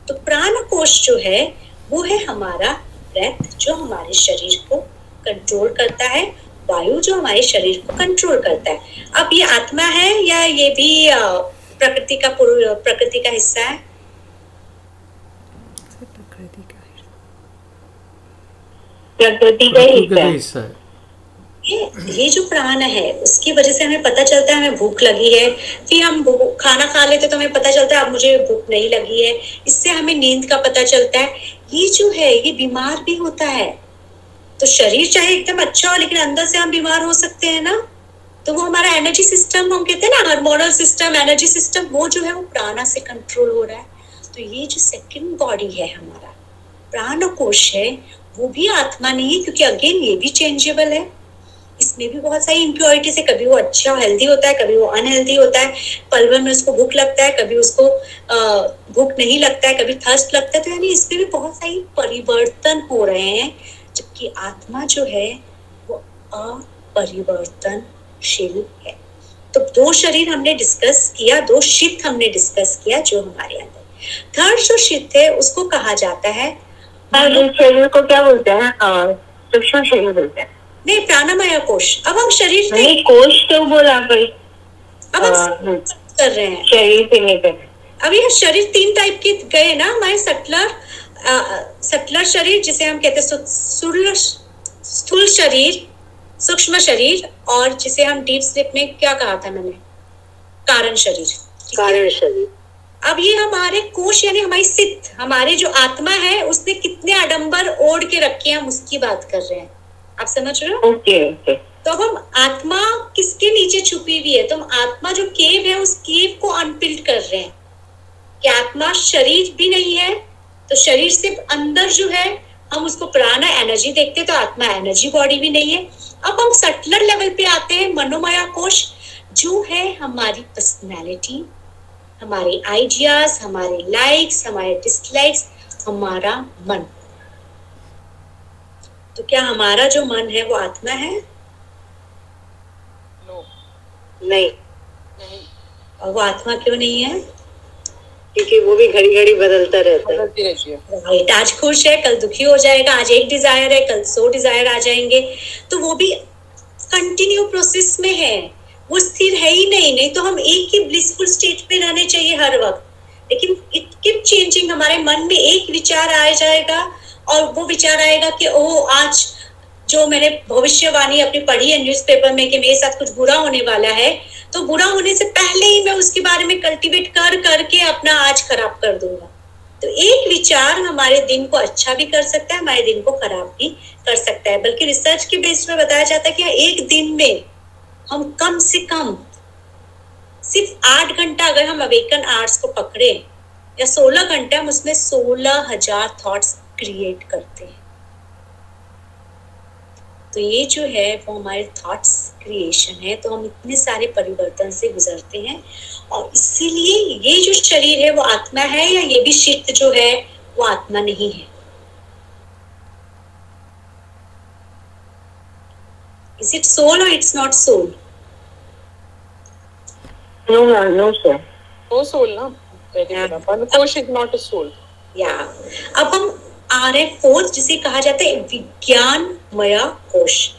तो प्राण कोश जो है, वो है हमारा ब्रेथ जो हमारे शरीर को कंट्रोल करता है। वायु जो हमारे शरीर को कंट्रोल करता है। अब ये आत्मा है या ये भी प्रकृति का प्रकृति का हिस्सा है? प्रकृति का प्रकृति का हिस्सा है। ये ये जो प्राण है उसकी वजह से हमें पता चलता है हमें भूख लगी है। फिर हम खाना खा लेते तो हमें पता चलता है अब मुझे भूख नहीं लगी है। इससे हमें नींद का पता चलता है। ये जो है ये बीमार भी होता है। तो शरीर चाहे एकदम अच्छा हो, लेकिन अंदर से हम बीमार हो सकते हैं ना? तो वो हमारा एनर्जी सिस्टम हम कहते हैं ना हार्मोनल सिस्टम एनर्जी सिस्टम वो जो है वो प्राणा से कंट्रोल हो रहा है। तो ये जो सेकंड बॉडी है हमारा प्राण कोश है, वो भी आत्मा नहीं है, क्योंकि अगेन ये भी चेंजेबल है। इसमें भी बहुत सारी इम्प्योरिटीज है, कभी वो अच्छा हेल्दी होता है, कभी वो अनहेल्दी होता है। पल भर में उसको भूख लगता है, कभी उसको भूख नहीं लगता है, कभी थर्स्ट लगता है। तो यानी इसमें भी बहुत सारी परिवर्तन हो रहे हैं। जबकि आत्मा जो है वो अपरिवर्तनशील है। तो दो शरीर हमने डिस्कस किया दो शीत हमने डिस्कस किया जो हमारे अंदर थर्ड जो शीत है उसको कहा जाता है शरीर को क्या बोलते हैं? सूक्ष्म शरीर बोलते हैं। नहीं प्राणमय कोश। अब हम शरीर से नहीं कोष तो बोला अब हम हाँ, हम्म। कर रहे हैं। शरीर से नहीं कर अब ये शरीर तीन टाइप के गए ना हमारे सटलर सटलर शरीर जिसे हम कहते हैं स्थूल शरीर सूक्ष्म शरीर और जिसे हम डीप स्लिप में क्या कहा था मैंने? कारण शरीर। कारण शरीर। अब ये हमारे कोश यानी हमारी सिद्ध हमारे जो आत्मा है उसने कितने आडंबर ओढ़ के रखे हैं हम उसकी बात कर रहे हैं। आप समझ रहे हो? Okay okay. तो अब हम आत्मा किसके नीचे छुपी हुई है? तो हम आत्मा जो केव है उस केव को अनपिल्ड कर रहे हैं। कि आत्मा शरीर भी नहीं है तो शरीर से अंदर जो है हम उसको प्राण एनर्जी देखते तो आत्मा एनर्जी बॉडी भी नहीं है। अब हम सटलर लेवल पे आते हैं मनोमया कोश जो है हमारी पर्सनैलिटी हमारे आइडियाज़ हमारे लाइक्स हमारे डिसलाइक्स हमारा मन। तो क्या हमारा जो मन है वो आत्मा है? No. नहीं, नहीं। और वो आत्मा क्यों नहीं है? क्योंकि वो भी घड़ी घड़ी बदलता रहता है। राइट आज खुश है कल दुखी हो जाएगा आज एक डिज़ायर है कल सौ डिज़ायर आ जाएँगे। तो वो भी कंटिन्यू प्रोसेस में है। वो स्थिर है ही नहीं नहीं तो हम एक ही ब्लिसफुल स्टेट पे रहने चाहिए हर वक्त। लेकिन इट कीप चेंजिंग हमारे मन में एक विचार आ जाएगा और वो विचार आएगा कि ओह आज जो मैंने भविष्यवाणी अपनी पढ़ी है न्यूज़पेपर में कि मेरे साथ कुछ बुरा होने वाला है तो बुरा होने से पहले ही मैं उसके बारे में कल्टीवेट कर, करके अपना आज खराब कर दूँगा। तो एक विचार हमारे दिन को अच्छा भी कर सकता है, हमारे दिन को खराब भी कर सकता है। बल्कि रिसर्च के बेस पे बताया जाता है कि एक दिन में हम कम से कम सिर्फ़ आठ घंटा अगर हम अवेकन आर्ट्स को पकड़े, या सोलह घंटे हम उसमें सोलह हज़ार थॉट्स क्रिएट करते हैं। तो ये जो है वो हमारे थॉट्स क्रिएशन है तो हम इतने सारे परिवर्तन से गुजरते हैं। और इसीलिए ये जो शरीर है वो आत्मा है या ये भी चित्त जो है वो आत्मा नहीं है? इज़ इट सोल और it's not soul no ma'am no sir वो सोल ना? Very Yeah. गुड अपन कोश इज़ नॉट अ सोल या अब हम आ रहे फोर्थ जिसे कहा जाता है विज्ञानमय कोश।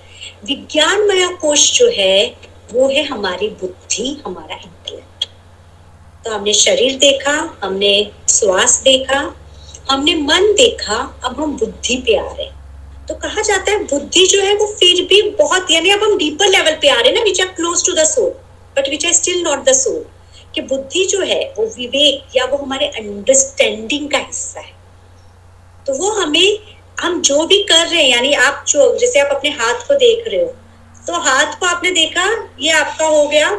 विज्ञानमय कोश जो है, वो है हमारी बुद्धि, हमारा इंटेलेक्ट तो हमने शरीर देखा, हमने श्वास देखा, हमने मन देखा, अब हम बुद्धि पे आ रहे हैं। तो कहा जाता है बुद्धि जो है, वो फिर भी बहुत, यानी अब हम डीपर लेवल पे आ रहे हैं ना which are close to the soul but which are still not the soul कि बुद्धि जो है, वो विवेक या वो हमारे अंडरस्टैंडिंग का हिस्सा है। तो वो हमें, हम जो भी कर रहे हैं, यानी आप जो, जैसे आप अपने हाथ को देख रहे हो तो हाथ को आपने देखा, ये आपका हो गया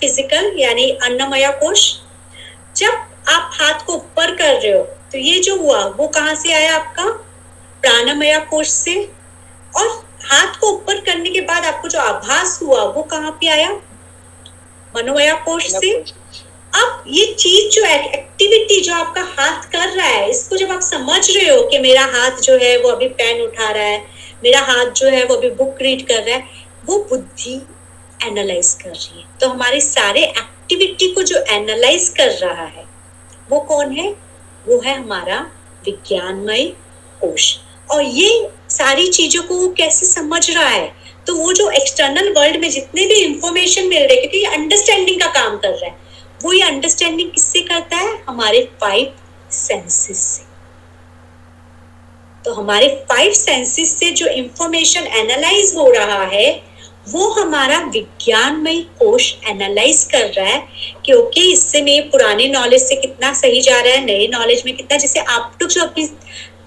फ़िज़िकल यानी अन्नमया कोश जब आप हाथ को ऊपर कर रहे हो तो ये जो हुआ, वो कहाँ से आया आपका? प्राणमया कोश से। और हाथ को ऊपर करने के बाद आपको जो आभास हुआ, वो कहाँ पे आया? मनोमया कोश से। ये चीज़ जो एक्टिविटी जो आपका हाथ कर रहा है, इसको जब आप समझ रहे हो कि मेरा हाथ जो है वो अभी पेन उठा रहा है, मेरा हाथ जो है वो अभी बुक रीड कर रहा है, वो बुद्धि एनालाइज कर रही है। तो हमारे सारे एक्टिविटी को जो एनालाइज कर रहा है, वो कौन है? वो है हमारा विज्ञानमय कोश। और ये सारी चीज़ों को वो कैसे समझ रहा है? तो वो जो एक्सटर्नल वर्ल्ड में जितने भी इंफॉर्मेशन मिल रहे क्योंकि ये अंडरस्टैंडिंग का काम कर रहा है वो ये अंडरस्टैंडिंग किससे करता है? हमारे फाइव सेंसेस से। तो हमारे फाइव सेंसेस से जो इंफॉर्मेशन एनालाइज हो रहा है, वो हमारा विज्ञानमय कोश एनालाइज कर रहा है कि ओके इससे में पुराने नॉलेज से कितना सही जा रहा है, नए नॉलेज में कितना, जैसे आप लोग जो अपनी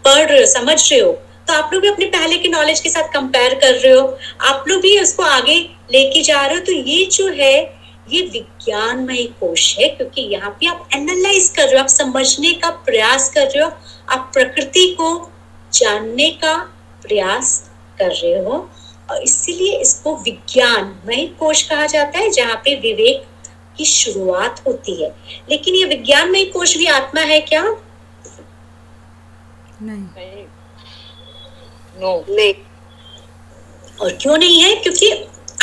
पढ़ रहे हो, समझ रहे हो तो आप लोग भी अपने पहले के नॉलेज के साथ कंपेयर कर रहे हो। आप लोग भी उसको आगे लेके जा रहे हो। तो ये जो है ये विज्ञानमय कोश है क्योंकि यहाँ पे आप एनालाइज कर रहे हो आप समझने का प्रयास कर रहे हो आप प्रकृति को जानने का प्रयास कर रहे हो। और इसीलिए इसको विज्ञानमय कोश कहा जाता है जहाँ पे विवेक की शुरुआत होती है। लेकिन ये विज्ञानमय कोश भी आत्मा है क्या? नहीं। नहीं। नो नहीं। और क्यों नहीं है? क्योंकि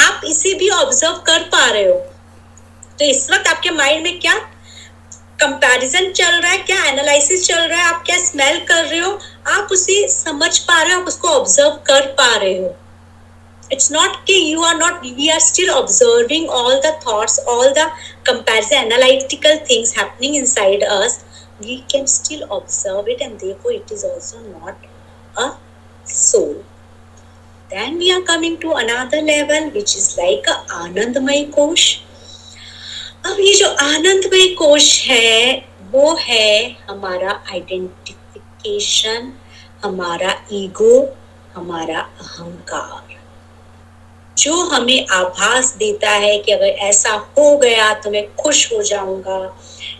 आप इसे भी ऑब्ज़र्व कर पा रहे हो। तो इस वक्त आपके माइंड में क्या कंपैरिजन चल रहा है, क्या एनालिसिस चल रहा है, आप क्या स्मेल कर रहे हो, आप उसे समझ पा रहे हो, आप उसको ऑब्ज़र्व कर पा रहे हो। इट्स नॉट कि you are not we are still observing all the thoughts all the comparison analytical things happening inside us we can still observe it and देखो it is also not a soul then we are coming to another level, which is like a anandamay kosh. अब ये जो आनंदमय कोश है, वो है हमारा आइडेंटिफिकेशन हमारा ईगो हमारा अहंकार। जो हमें आभास देता है कि अगर ऐसा हो गया तो मैं खुश हो जाऊँगा,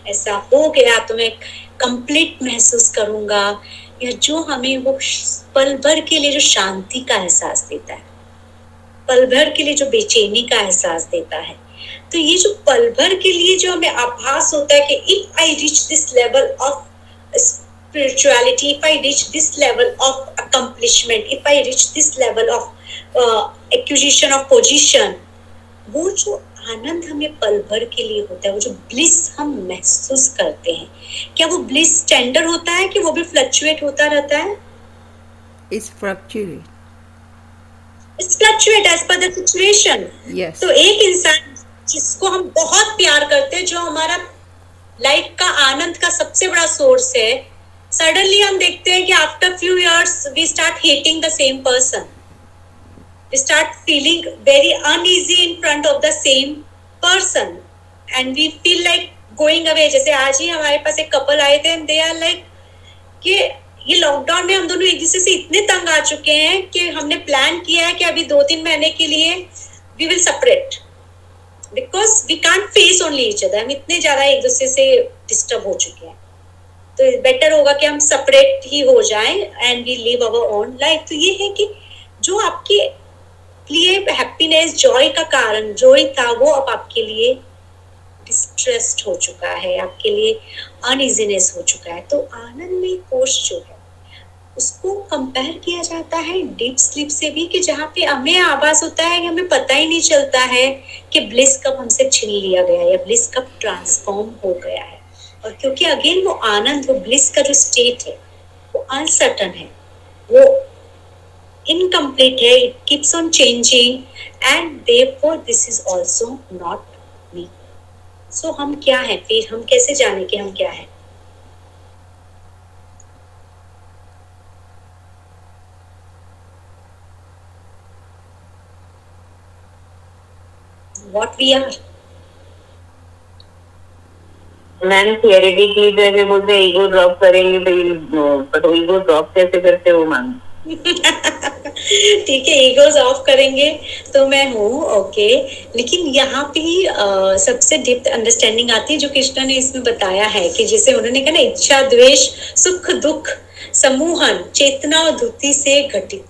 ऐसा हो गया तो मैं कंप्लीट महसूस करूँगा, या जो हमें वो पल भर के लिए जो शांति का एहसास देता है, पल भर के लिए जो बेचैनी का एहसास देता है तो ये जो पल भर के लिए जो हमें आभास होता है कि if I reach this level of spirituality if i reach this level of accomplishment if i reach this level of uh, acquisition of position वो जो आनंद हमें पल भर के लिए होता है वो जो ब्लिस हम महसूस करते हैं क्या वो ब्लिस स्टैंडर्ड होता है कि वो भी फ्लक्चुएट होता रहता है? It's fluctuate it's fluctuate as per the situation yes तो एक इंसान जिसको हम बहुत प्यार करते हैं, जो हमारा लाइफ का आनंद का सबसे बड़ा सोर्स है सडनली हम देखते हैं कि after few years we start hating the same person we start feeling very uneasy in front of the same person. And we feel like going away. जैसे आज ही हमारे पास एक कपल आए थे दे आर लाइक कि ये लॉकडाउन में हम दोनों एक दूसरे से इतने तंग आ चुके हैं कि हमने प्लान किया है कि अभी दो तीन महीने के लिए we will separate because we can't face only each other हम इतने ज़्यादा एक दूसरे से डिस्टर्ब हो चुके हैं। तो बेटर होगा कि हम सेपरेट ही हो जाएँ and we live our own life तो ये है कि जो आपके लिए हैप्पीनेस जॉय का कारण जॉय था, वो अब आपके लिए डिस्ट्रेस्ड हो चुका है, आपके लिए अनइजीनेस हो चुका है। तो आनंद में कोश जो है उसको कंपेयर किया जाता है डीप स्लीप से भी कि जहाँ पे हमें आवाज़ होता है कि हमें पता ही नहीं चलता है कि ब्लिस कब हमसे छीन लिया गया है या ब्लिस कब ट्रांसफॉर्म हो गया है। और क्योंकि अगेन वो आनंद, वो ब्लिस का जो स्टेट है, वो अनसर्टन है। वो इनकम्प्लीट है, it keeps on changing and therefore this is also not me so हम क्या है? फिर हम कैसे जाने कि हम क्या है? What we are. मैंने थियोरिटिकली तो ऐसे बोलते ईगो ड्रॉप करेंगे तो तो ईगो ड्रॉप कैसे करते हो मांग ठीक है ईगोज ऑफ़ करेंगे तो मैं हूँ ओके लेकिन यहाँ पे ही सबसे डीप अंडरस्टैंडिंग आती है जो कृष्णा ने इसमें बताया है कि जैसे उन्होंने कहा ना इच्छा द्वेष सुख दुख समूहन चेतना और धुति से घटित।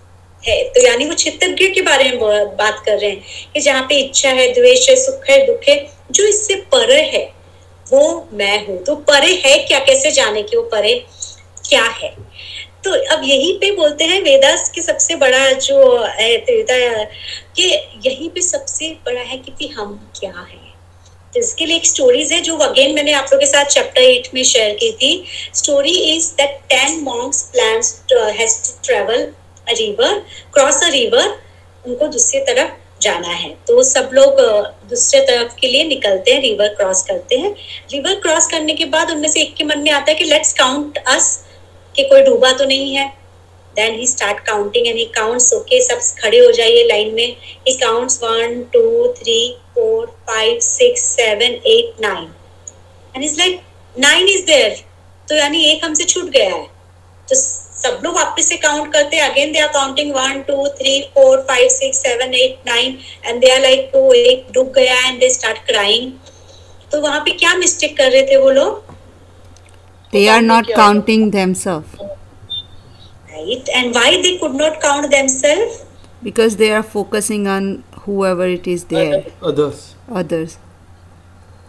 है। तो यानी वो चित्तज्ञ के बारे में बात कर रहे हैं कि जहाँ पे इच्छा है, द्वेष है, सुख है, दुख है, जो इससे परे है, वो मैं हूँ। तो परे है क्या? कैसे जाने कि वो परे क्या है? तो अब यही पे बोलते हैं वेदास के सबसे बड़ा जो कि यही पे सबसे बड़ा है कि हम क्या है। तो इसके लिए एक स्टोरीज है जो अगेन मैंने आप लोगों के साथ चैप्टर एट में शेयर की थी। Story is that ten monks plan has travel river cross a river उनको दूसरी तरफ़ जाना है। तो सब लोग दूसरे तरफ़ के लिए निकलते हैं रिवर क्रॉस करते हैं। रिवर क्रॉस करने के बाद उनमें से एक के मन में आता है कि लेट्स काउंट अस कि कोई डूबा तो नहीं है। Then he start counting and he counts okay सब खड़े हो जाइए लाइन में। He counts one two three four five six seven eight nine and is like nine is there तो यानी एक हमसे छूट गया है। तो सब लोग वापस से काउंट करते हैं again they are counting one two three four five six seven eight nine and they are like तो एक डूब गया एंड दे स्टार्ट क्राइंग तो वहाँ पे क्या मिस्टेक कर रहे थे वो लोग They are not counting themselves. right and why they could not count themselves because they are focusing on whoever it is there, others others.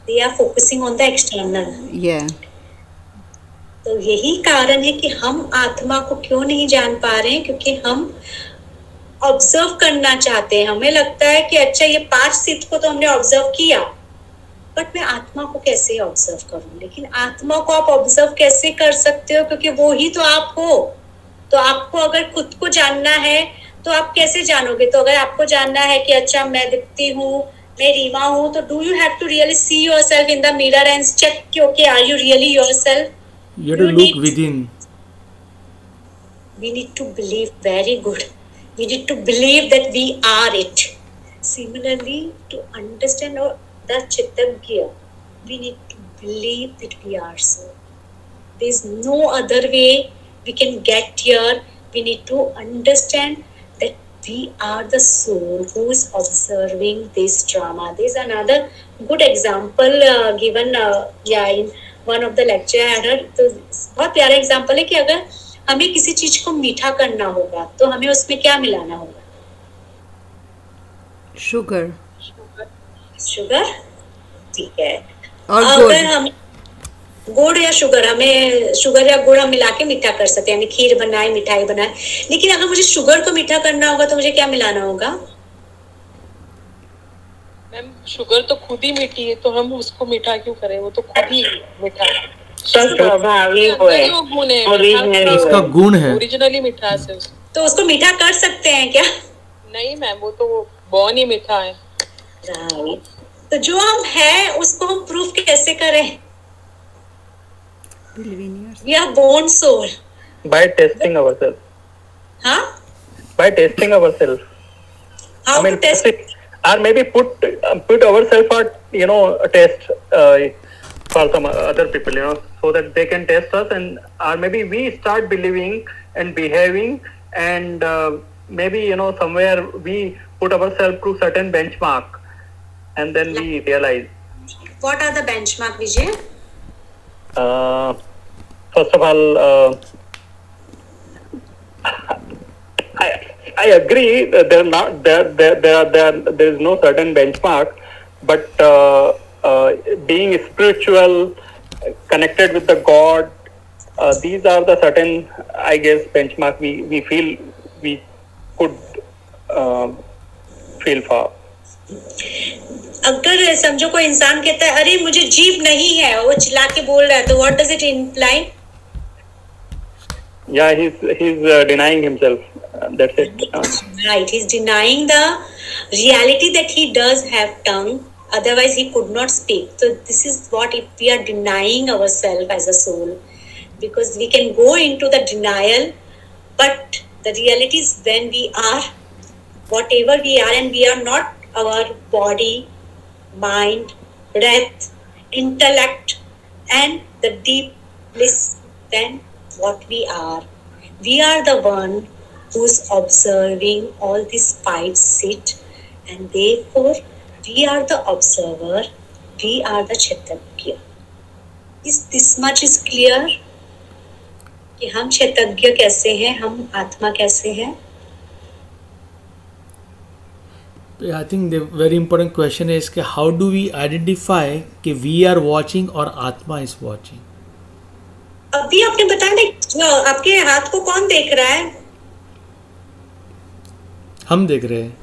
they are focusing on the external Yeah. तो यही कारण है कि हम आत्मा को क्यों नहीं जान पा रहे हैं? क्योंकि हम ऑब्ज़र्व करना चाहते हैं। हमें लगता है कि अच्छा ये पाँच सिद्ध को तो हमने ऑब्ज़र्व किया। बट मैं आत्मा को कैसे ऑब्ज़र्व करूँ? लेकिन आत्मा को आप ऑब्ज़र्व कैसे कर सकते हो? क्योंकि वो ही तो आप हो। तो आपको अगर खुद को जानना है तो आप कैसे जानोगे? तो अगर आपको जानना है कि अच्छा मैं दिखती हूँ, मैं रीमा हूँ तो do you have to really see yourself in the mirror and check कि okay are you really yourself you have to You look need- within. We need to believe very good. We need to believe that we are it. Similarly to understand our, the chittagya we need to believe that we are so. There is no other way we can get here. We need to understand that we are the soul who is observing this drama. There is another good example uh, given uh, yeah in one of the lecture I तो बहुत प्यारा example है कि अगर हमें किसी चीज़ को मीठा करना होगा तो हमें उसमें क्या मिलाना होगा? Sugar. शुगर ठीक है। और अगर हम गुड़ या शुगर हमें शुगर या गुड़ हम मिला के मीठा कर सकते हैं यानी खीर बनाए मिठाई बनाए। लेकिन अगर मुझे शुगर को मीठा करना होगा तो मुझे क्या मिलाना होगा? मैम शुगर तो खुद ही मीठी है तो हम उसको मीठा क्यों करें? वो तो खुद ही मीठा है। ही। वो गुण है उसका गुण है। ओरिजिनली मिठास है तो उसको मीठा कर सकते हैं क्या? नहीं मैम वो तो बॉर्न ही मीठा है। तो जो हम है उसको हम प्रूफ कैसे करें. We are born soul by testing ourselves. हाँ by testing ourselves. I how mean to test Or maybe put uh, put ourselves at you know a test uh, for some other people you know so that they can test us and or maybe we start believing and behaving and uh, maybe you know somewhere we put ourselves to certain benchmark and then we realize. What are the benchmark vijay? Uh, first of all uh, I agree that there are not there there there are there there is no certain benchmark, but uh, uh, being spiritual, connected with the God, uh, these are the certain I guess benchmark we we feel we could uh, feel for. अगर समझो कोई इंसान कहता है अरे मुझे जीभ नहीं है वो चिल्ला के बोल रहा है तो what does it imply Yeah, he's he's uh, denying himself. Uh, that's it. Uh, right he's denying the reality that he does have tongue. Otherwise he could not speak. So this is what if we are denying ourselves as a soul. Because we can go into the denial but the reality is when we are whatever we are and we are not our body mind breath intellect and the deep bliss than what we are. We are the one who's observing all these five sit and therefore we are the observer we are the क्षेत्रज्ञ is this much is clear कि हम क्षेत्रज्ञ कैसे हैं हम आत्मा कैसे हैं I think the very important question is कि how do we identify कि we are watching और आत्मा is watching अभी आपने बताया ना आपके हाथ को कौन देख रहा है हम देख रहे हैं।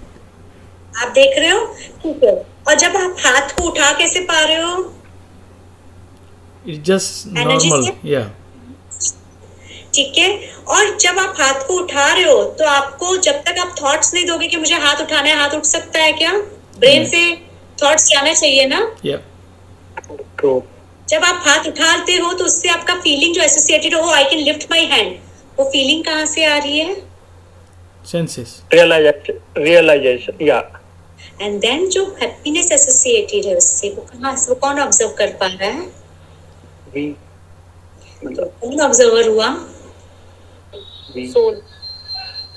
आप देख रहे हो? ठीक है। और जब आप हाथ को उठा कैसे पा रहे हो? Just Energy normal ठीक है। और जब आप हाथ को उठा रहे हो तो आपको जब तक आप थॉट्स नहीं दोगे कि मुझे हाथ उठाना है हाथ उठ सकता है क्या? ब्रेन से थॉट्स जाना चाहिए ना? Yeah. true. जब आप हाथ उठाते हो तो उससे आपका फीलिंग जो एसोसिएटेड हो I can lift my hand वो फीलिंग कहाँ से आ रही है? Senses Realization. Realization. Yeah. And then जो हैप्पीनेस एसोसिएटेड है उससे वो कहाँ से वो कौन ऑब्ज़र्व कर पा रहा है We. तो कौन ऑब्जर्वर हुआ We. Soul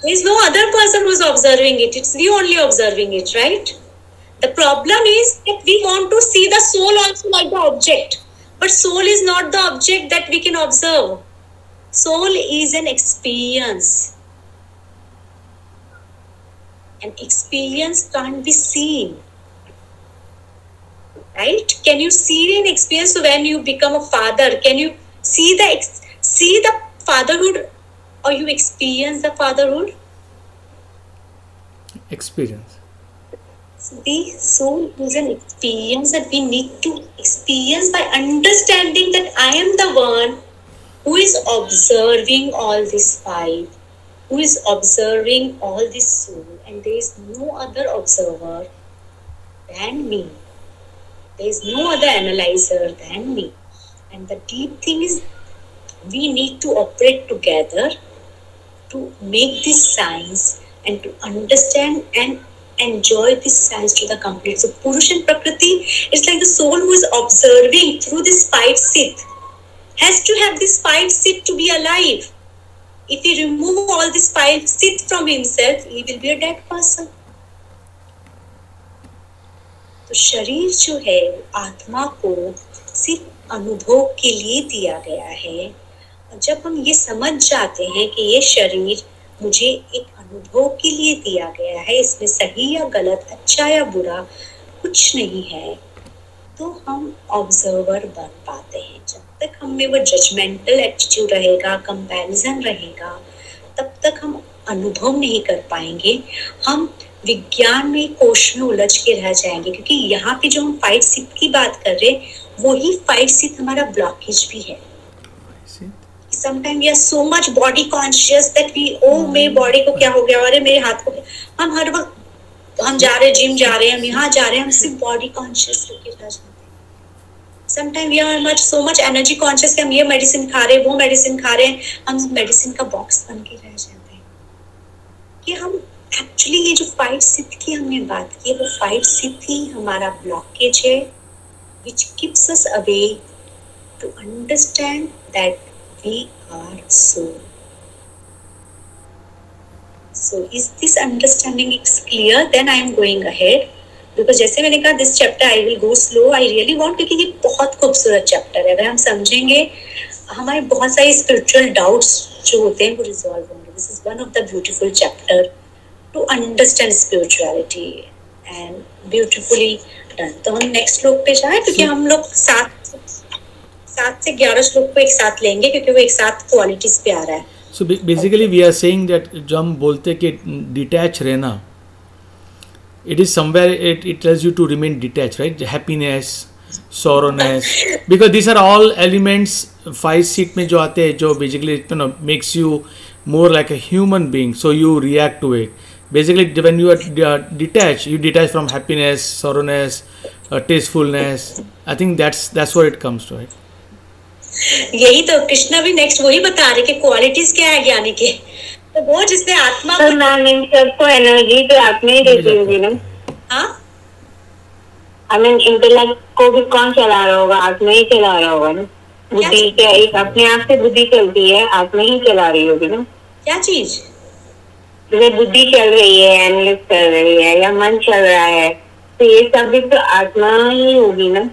There is no other person who's observing it. It's we only observing it, right? The problem is that we want to see the soul also like the object. But soul is not the object that we can observe. Soul is an experience. And experience can't be seen. Right? Can you see an experience when you become a father? Can you see the ex- see the fatherhood or you experience the fatherhood? Experience. The soul is an experience that we need to experience by understanding that I am the one who is observing all this five, who is observing all this soul, and there is no other observer than me. There is no other analyzer than me. And the deep thing is, we need to operate together to make this science and to understand and enjoy this science to the complete. So Purush and Prakriti is like the soul who is observing through this five sit. Has to have this five sit to be alive. If he remove all this five sit from himself, he will be a dead person. तो शरीर जो है आत्मा को सिर्फ़ अनुभव के लिए दिया गया है जब हम ये समझ जाते हैं कि ये शरीर मुझे एक अनुभव के लिए दिया गया है इसमें सही या गलत अच्छा या बुरा कुछ नहीं है तो हम ऑब्जर्वर बन पाते हैं। जब तक हम में वो जजमेंटल एटीट्यूड रहेगा कंपैरिजन रहेगा तब तक हम अनुभव नहीं कर पाएँगे। हम विज्ञान में कोश में उलझ के रह जाएँगे क्योंकि यहाँ पे जो हम फाइव सिप की बात कर रहे हैं वही फाइव सिप हमारा ब्लॉकेज भी है। Sometime we are so much body conscious that we oh मेरे बॉडी को क्या हो गया? अरे मेरे हाथ को हम हर वक्त हम जा रहे हैं जिम जा रहे हैं, हम यहाँ जा रहे हैं, हम सिर्फ़ बॉडी कॉन्शियस होके रह जाते हैं sometime we are much so much energy conscious कि हम ये मेडिसिन खा रहे हैं, वो मेडिसिन खा रहे हैं, हम मेडिसिन का बॉक्स बन के रह जाते हैं कि हम एक्चुअली ये जो फाइव सिथ की हमने बात की, वो फाइव सिथ ही हमारा ब्लॉकेज है, which keeps us away to understand that we are soul. So, is this understanding is clear? Then I am going ahead. Because जैसे मैंने कहा this chapter I will go slow I really want क्योंकि ये बहुत खूबसूरत chapter है। अगर हम समझेंगे, हमारे बहुत सारे स्पिरिचुअल डाउट्स जो होते हैं, वो रिजॉल्व होंगे। This is one of the beautiful chapter to understand spirituality and beautifully done तो हम नेक्स्ट श्लोक पे जाए, क्योंकि हम लोग सात सात से ग्यारह श्लोक को एक साथ लेंगे, क्योंकि वो एक साथ क्वालिटीज पे आ रहा है। So basically we are saying that जो हम बोलते हैं कि डिटैच रहना it is somewhere it it tells you to remain detach right happiness soreness because this are all elements five sheath में जो आते हैं, जो basically no makes you more like a human being so you react to it basically when you are detach you detach from happiness soreness tastefulness I think that's that's where it comes to it यही तो कृष्णा भी next वही बता रहे कि qualities क्या है ज्ञानी के। तो वो जिसने आत्मा को मैम इन सबको एनर्जी तो आप में ही देती होगी ना। हाँ? आई मीन इंटेलेक्ट को भी कौन चला रहा होगा? आप में ही चला रहा होगा ना। बुद्धि क्या एक अपने आप से बुद्धि चलती है आप में ही चला रही होगी ना। क्या चीज़? जैसे बुद्धि चल रही है एनालिस कर रही है या मन चल रहा है तो ये सब भी तो आत्मा ही होगी ना।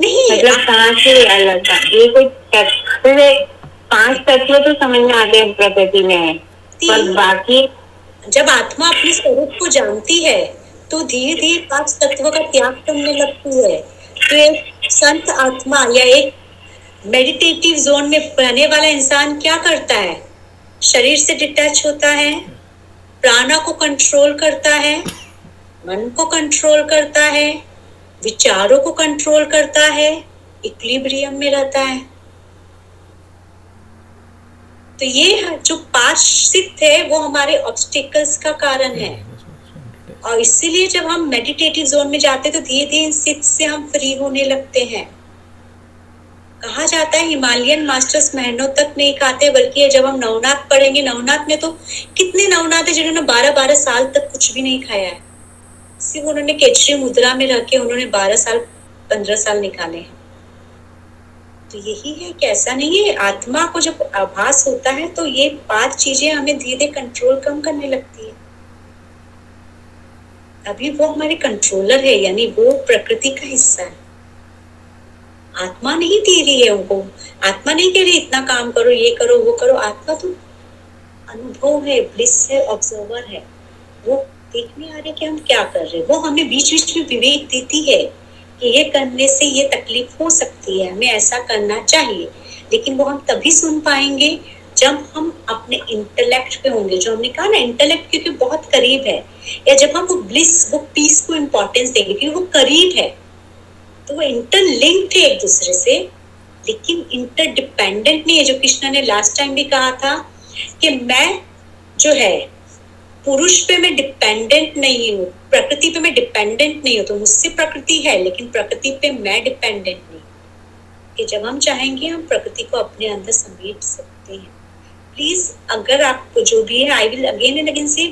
नहीं मतलब कहाँ से अलग ये कोई जैसे पाँच तत्व तो समझ में आते हैं प्रकृति में। पर बाकी जब आत्मा अपने स्वरूप को जानती है तो धीरे धीरे पाँच तत्वों का त्याग करने लगती है। तो एक संत आत्मा या एक मेडिटेटिव जोन में रहने वाला इंसान क्या करता है? शरीर से डिटैच होता है प्राणा को कंट्रोल करता है मन को कंट्रोल करता है विचारों को कंट्रोल करता है इक्विलिब्रियम में रहता है। तो ये जो पाँच है, वो हमारे ऑब्स्टिकल्स का कारण है। और इसीलिए जब हम मेडिटेटिव जोन में जाते हैं तो धीरे धीरे इन सिद्ध से हम फ्री होने लगते हैं। कहा जाता है, हिमालयन मास्टर्स महीनों तक नहीं खाते, बल्कि जब हम नवनाथ पढ़ेंगे, नवनाथ में तो कितने नवनाथ है जिन्होंने बारह बारह साल तक कुछ भी नहीं खाया है? सिर्फ़ उन्होंने केचरी मुद्रा में रह के उन्होंने बारह साल, पंद्रह साल निकाले हैं। तो यही है कि ऐसा नहीं है, आत्मा को जब आभास होता है तो ये पाँच चीज़ें हमें धीरे धीरे कंट्रोल कम करने लगती है। अभी वो हमारे कंट्रोलर है, यानी वो प्रकृति का हिस्सा है। आत्मा नहीं दे रही है उनको। आत्मा नहीं कह रही, इतना काम करो, ये करो, वो करो। आत्मा तो अनुभव है ब्लिस है ऑब्जर्वर है। वो देखने आ रहे कि हम क्या कर रहे हैं। वो हमें बीच बीच में विवेक देती है कि ये करने से ये तकलीफ़ हो सकती है, हमें ऐसा करना चाहिए। लेकिन वो हम तभी सुन पाएँगे जब हम अपने इंटेलेक्ट पे होंगे। जो हमने कहा ना इंटेलेक्ट क्योंकि बहुत करीब है। या जब हम वो ब्लिस वो पीस को इम्पोर्टेंस देंगे, क्योंकि वो करीब है। तो वो इंटरलिंक्ड है एक दूसरे से। लेकिन इंटरडिपेंडेंट नहीं है, जो कृष्णा ने लास्ट टाइम भी कहा था कि मैं जो है पुरुष पे मैं डिपेंडेंट नहीं हूँ, प्रकृति पे मैं डिपेंडेंट नहीं हूँ तो मुझसे प्रकृति है, लेकिन प्रकृति पे मैं डिपेंडेंट नहीं कि जब हम चाहेंगे, हम प्रकृति को अपने अंदर समेट सकते हैं। प्लीज़ अगर आपको जो भी है I will again and again से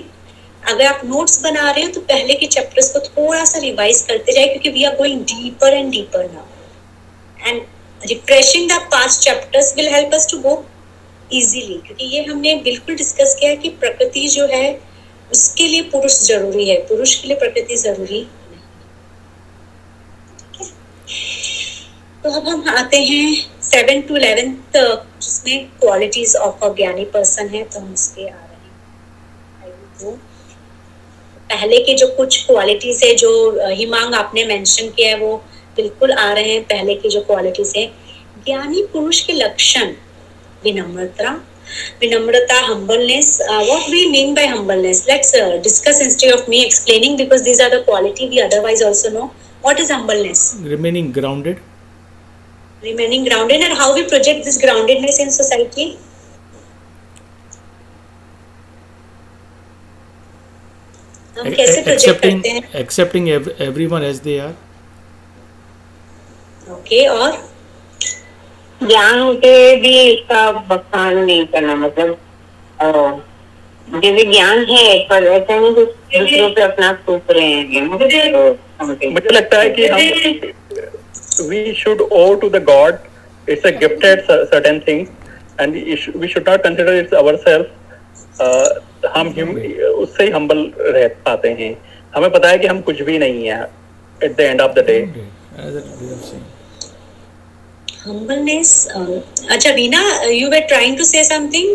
अगर आप नोट्स बना रहे हो तो पहले के चैप्टर्स को थोड़ा सा रिवाइज करते जाए क्योंकि we are going deeper and deeper now and refreshing the past chapters will help us to go easily क्योंकि ये हमने बिल्कुल डिस्कस किया है कि प्रकृति जो है उसके लिए पुरुष ज़रूरी है। पुरुष के लिए प्रकृति ज़रूरी तो अब हम आते हैं सेवन टू इलेवेंथ जिसमें क्वालिटीज ऑफ़ अ ज्ञानी पर्सन है तो हम उसके आ रहे हैं। I पहले के जो कुछ क्वालिटीज है, जो हिमांग आपने मेंशन किया है, वो बिल्कुल आ रहे हैं। पहले की जो क्वालिटीज है, ज्ञानी पुरुष के लक्षण, विनम्रता विनम्रता humbleness uh, what we mean by humbleness let's uh, discuss instead of me explaining because these are the quality we otherwise also know what is humbleness remaining grounded remaining grounded and how we project this groundedness in society हम कैसे project accepting करते हैं accepting ev- everyone as they are okay और ज्ञान होते भी इसका बखान नहीं करना मतलब मुझे ज्ञान है पर ऐसा नहीं कि दूसरों पे अपना थूक रहे हैं। तो मुझे लगता है कि हम we should owe to the god it's a gifted certain thing and we should not consider it's our self हम hum- उससे ही हम्बल रह पाते हैं। हमें पता है कि हम कुछ भी नहीं है at the end of the day as it we are saying humbleness um, अच्छा Veena you were trying to say something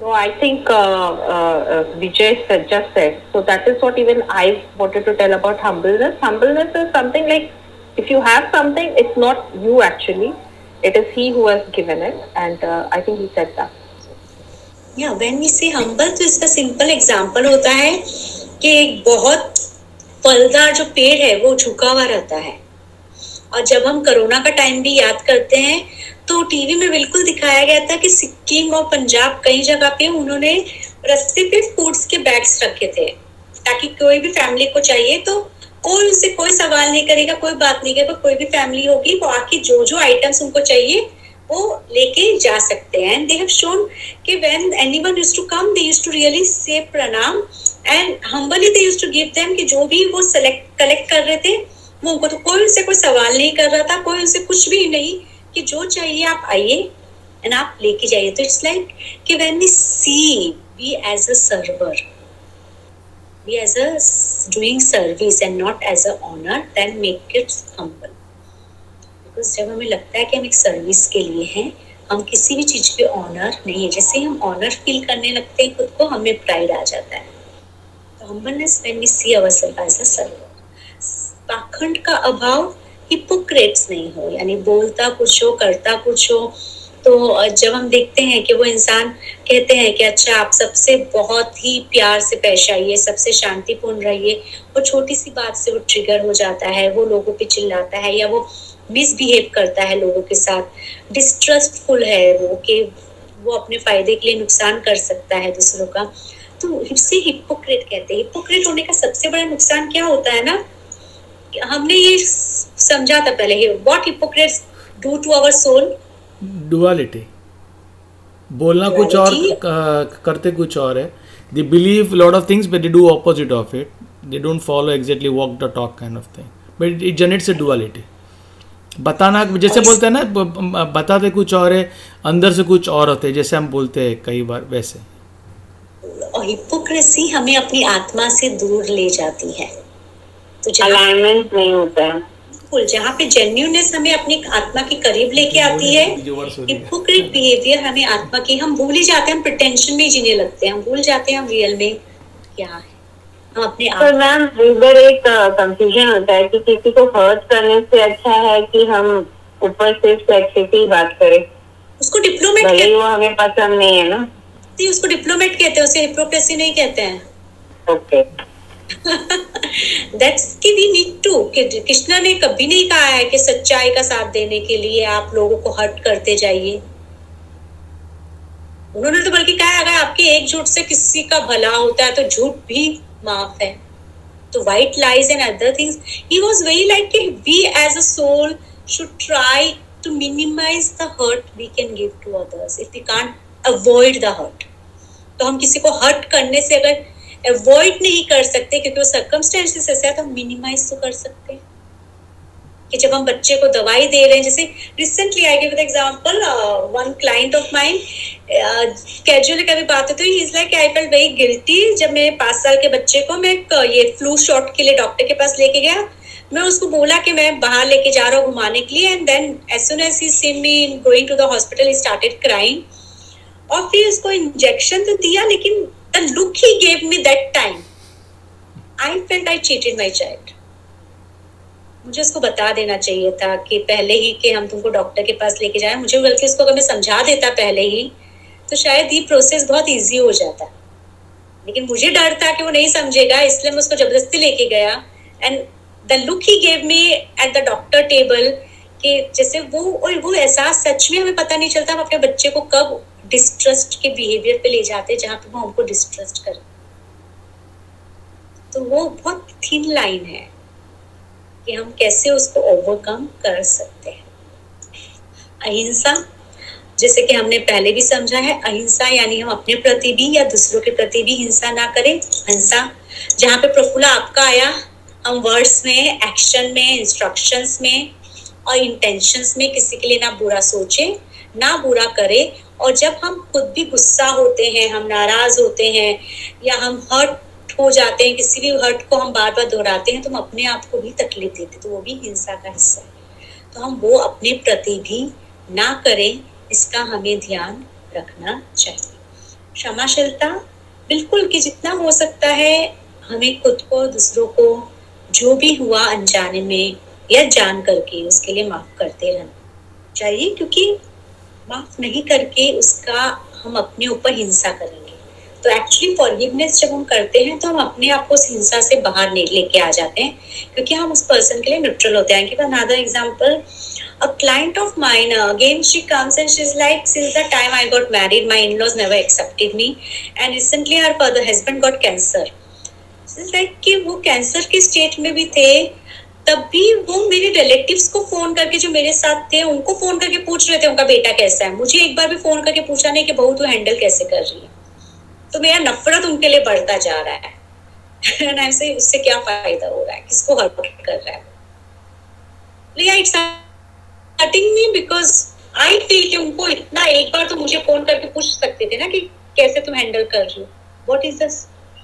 No, I think uh, uh, uh, Vijay said, just said. So that is what even I wanted to tell about humbleness. Humbleness is something like if you have something, it's not you actually. It is he who has given it, and uh, I think he said that. या when we say humble तो इसका simple example होता है कि एक बहुत फलदार जो पेड़ है वो झुका हुआ रहता है और जब हम कोरोना का टाइम भी याद करते हैं तो टीवी में बिल्कुल दिखाया गया था कि सिक्किम और पंजाब कई जगह पे उन्होंने रस्ते पे फूड्स के बैग्स रखे थे। ताकि कोई भी फैमिली को चाहिए तो कोई उनसे कोई सवाल नहीं करेगा, कोई बात नहीं करेगा, कोई भी फैमिली होगी, वो आके जो जो आइटम्स उनको चाहिए, वो लेके जा सकते हैं। एंड दे हैव शोन कि when anyone used to come they used to really say प्रणाम। And humbly they used to give them कि जो भी वो सेलेक्ट कलेक्ट कर रहे थे वो उनको तो कोई उनसे कोई सवाल नहीं कर रहा था, कोई उनसे कुछ भी नहीं कि जो चाहिए आप आइए एंड आप लेके जाइए। तो इट्स लाइक कि when we see we as a server as a s- doing service and not as a honor then make it humble. Because जब हमें लगता है कि हम एक सर्विस के लिए हैं, हम किसी भी चीज़ पे ऑनर नहीं है। जैसे हम ऑनर फील करने लगते हैं, खुद को हमें प्राइड आ जाता है। तो humbleness when we see ourselves as a server पाखंड का अभाव हिपोक्रेट्स नहीं हो, यानी बोलता कुछ हो, करता कुछ हो तो जब हम देखते हैं कि वो इंसान कहते हैं कि अच्छा आप सबसे बहुत ही प्यार से पेश आइए, सबसे शांतिपूर्ण रहिए, वो छोटी सी बात से वो ट्रिगर हो जाता है, वो लोगों पे चिल्लाता है या वो मिसबिहेव करता है लोगों के साथ। डिस्ट्रस्टफुल है वो कि वो अपने फ़ायदे के लिए नुकसान कर सकता है दूसरों का। तो इसे हिपोक्रेट कहते हैं। हिपोक्रेट होने का सबसे बड़ा नुकसान क्या होता है ना? हमने ये समझा था पहले what hypocrites do to our soul duality बोलना कुछ और करते कुछ और है। They believe lot of things but they do opposite of it they don't follow exactly walk the talk kind of thing but it generates a duality बताना जैसे बोलते हैं ना बताते कुछ और है अंदर से कुछ और होते हैं जैसे हम बोलते हैं कई बार वैसे। हिपोक्रेसी हमें अपनी आत्मा से दूर ले जाती है। तो अलाइनमेंट नहीं होता। है बिल्कुल जहाँ पे जेन्यूनेस हमें अपनी आत्मा के करीब लेके आती है हिपोक्रेट बिहेवियर हमें आत्मा की हम भूल ही जाते हैं हम प्रिटेंशन में जीने लगते हैं हम भूल जाते हैं हम रियल में क्या है। हम अपने पर मैम इधर एक कंफ्यूजन होता है कि किसी को हर्ट करने से अच्छा है कि हम ऊपर से सेक्स बात करें। उसको डिप्लोमेट भले ही वो हमें पसंद नहीं है ना। कहते हैं उसको डिप्लोमेट कहते हैं उसे हिप्रोक्रेसी नहीं कहते हैं। ओके दैट्स कि वी नीड टू कृष्णा ने कभी नहीं कहा है कि सच्चाई का साथ देने के लिए आप लोगों को हर्ट करते जाइए। उन्होंने तो बल्कि कहा अगर आपके एक झूठ से किसी का भला होता है तो झूठ भी माफ़ है। तो white lies and other things he was very like we as a soul should try to minimize the hurt we can give to others. If we can't avoid the hurt तो हम किसी को हर्ट करने से अगर avoid नहीं कर सकते क्योंकि वो सर्कमस्टेंसेस ऐसे तो हम मिनिमाइज तो कर सकते हैं। कि जब हम बच्चे को दवाई दे रहे हैं, जैसे recently I give example one client of mine casually कभी बात होती है is like I felt very guilty जब मेरे पाँच साल के बच्चे को, मैं ये फ्लू शॉट के लिए डॉक्टर के पास लेके गया। मैं उसको बोला कि मैं बाहर लेके जा रहा हूँ घुमाने के लिए and then as soon as he see me going to the hospital started crying और फिर उसको इंजेक्शन तो दिया, लेकिन the look he gave me that time I felt I cheated my child मुझे उसको बता देना चाहिए था कि पहले ही कि हम तुमको डॉक्टर के पास लेके जाए। मुझे बल्कि उसको अगर मैं समझा देता पहले ही तो शायद ये प्रोसेस बहुत इजी हो जाता। लेकिन मुझे डर था कि वो नहीं समझेगा, इसलिए मैं उसको ज़बरदस्ती लेके गया। And the look he gave me at the doctor table कि जैसे वो, और वो एहसास सच में हमें पता नहीं चलता, हम अपने बच्चे को कब डिस्ट्रस्ट के बिहेवियर पे ले जाते हैं, जहाँ पे वो हमको डिस्ट्रस्ट कर। तो वो बहुत थिन लाइन है कि हम कैसे उसको ओवरकम कर सकते हैं। अहिंसा, जैसे कि हमने पहले भी समझा है, अहिंसा यानी हम अपने प्रति भी या दूसरों के प्रति भी हिंसा ना करें। हिंसा जहाँ पे प्रफुल्ला आपका आया, हम वर्ड्स में एक्शन में इंस्ट्रक्शंस में और इंटेंशंस में किसी के लिए ना बुरा सोचे ना बुरा करे। और जब हम खुद भी गुस्सा होते हैं, हम नाराज़ होते हैं, या हम हर्ट हो जाते हैं, किसी भी हर्ट को हम बार बार दोहराते हैं तो हम अपने आप को भी तकलीफ़ देते तो वो भी हिंसा का हिस्सा है। तो हम वो अपने प्रति भी ना करें, इसका हमें ध्यान रखना चाहिए। क्षमाशीलता बिल्कुल कि जितना हो सकता है, हमें खुद को, दूसरों को, जो भी हुआ अनजाने में या जान करके, उसके लिए माफ़ करते रहना चाहिए, क्योंकि माफ़ नहीं करके उसका हम अपने ऊपर हिंसा करेंगे। तो एक्चुअली फॉरगिवनेस जब हम करते हैं तो हम अपने आप को उस हिंसा से बाहर लेके आ जाते हैं। क्योंकि हम उस पर्सन के लिए न्यूट्रल होते हैं। कि another example a client of mine again she comes and she is like since the time I got married my in-laws never accepted me and recently her father husband got cancer like कि वो cancer के state में भी थे तब भी वो मेरे रिलेटिव्स को फ़ोन करके जो मेरे साथ थे उनको फ़ोन करके पूछ रहे थे उनका बेटा कैसा है? मुझे एक बार भी फ़ोन करके पूछा नहीं कि बहू तू हैंडल कैसे कर रही है? तो मेरा नफरत उनके लिए बढ़ता जा रहा है। Saying, उससे क्या फ़ायदा हो रहा है? किसको हर्ट कर रहा है hurting me because I feel कि उनको इतना एक बार तो मुझे फ़ोन करके पूछ सकते थे ना कि कैसे तुम हैंडल कर रही हो? What is this?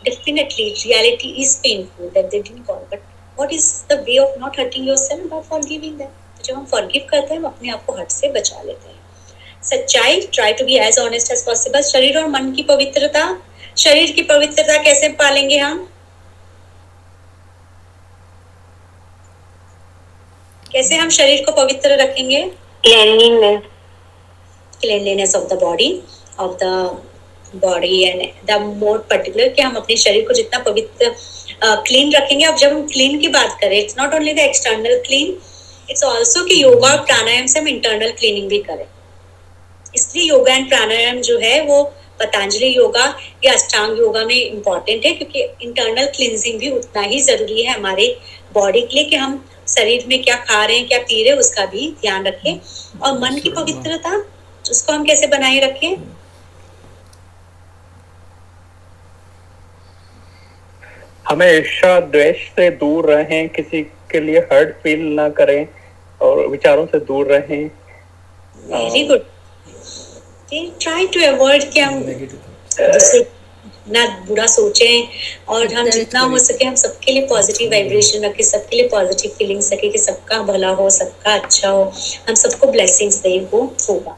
Definitely reality is painful that they didn't what is the way of not hurting yourself but for तो जब हम फॉरगिव करते हैं हम अपने आप को हट से बचा लेते हैं। सच्चाई try to be as honest as possible शरीर और मन की पवित्रता शरीर की पवित्रता कैसे पालेंगे हम? कैसे हम शरीर को पवित्र रखेंगे? Cleanliness of the body of the body and the more particular कि हम अपने शरीर को जितना पवित्र क्लीन रखेंगे अब जब हम क्लीन की बात करें it's not only the external clean it's also कि योगा और प्राणायाम से हम इंटरनल क्लीनिंग भी करें इसलिए योगा एंड प्राणायाम जो है वो पतंजलि योगा या अष्टांग योगा में इंपॉर्टेंट है क्योंकि इंटरनल क्लींजिंग भी उतना ही ज़रूरी है हमारे बॉडी के लिए कि हम शरीर में क्या खा रहे हैं क्या पी रहे हैं उसका भी ध्यान रखें और मन की पवित्रता उसको हम कैसे बनाए रखें हमेशा द्वेष से दूर रहें किसी के लिए हर्ट फील ना करें और विचारों से दूर रहें। Very good try to avoid कि हम ना बुरा सोचें और हम जितना हो सके हम सबके लिए पॉजिटिव वाइब्रेशन रखें सबके लिए पॉजिटिव फीलिंग्स रखें कि सबका भला हो सबका अच्छा हो। हम सबको ब्लेसिंग्स दें वो होगा।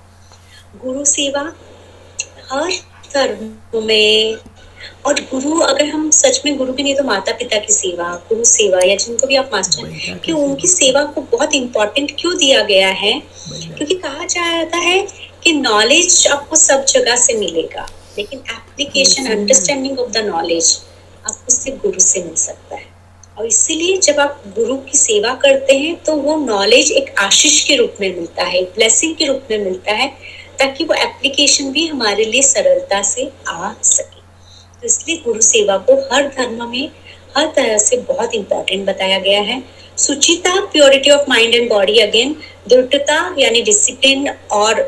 गुरु सेवा हर धर्म में और गुरु अगर हम सच में गुरु भी नहीं तो माता पिता की सेवा गुरु सेवा या जिनको भी आप मास्टर कि उनकी सेवा को बहुत इंपॉर्टेंट क्यों दिया गया है? क्योंकि कहा जाता है कि नॉलेज आपको सब जगह से मिलेगा लेकिन application understanding of the knowledge आपको सिर्फ़ गुरु से मिल सकता है। और इसीलिए जब आप गुरु की सेवा करते हैं तो वो नॉलेज एक आशीष के रूप में मिलता है ब्लेसिंग के रूप में मिलता है ताकि वो एप्लीकेशन भी हमारे लिए सरलता से आ सके। इसलिए गुरु सेवा को हर धर्म में हर तरह से बहुत इंपॉर्टेंट बताया गया है। सुचिता purity of mind and body again दृढ़ता यानी डिसिप्लिन और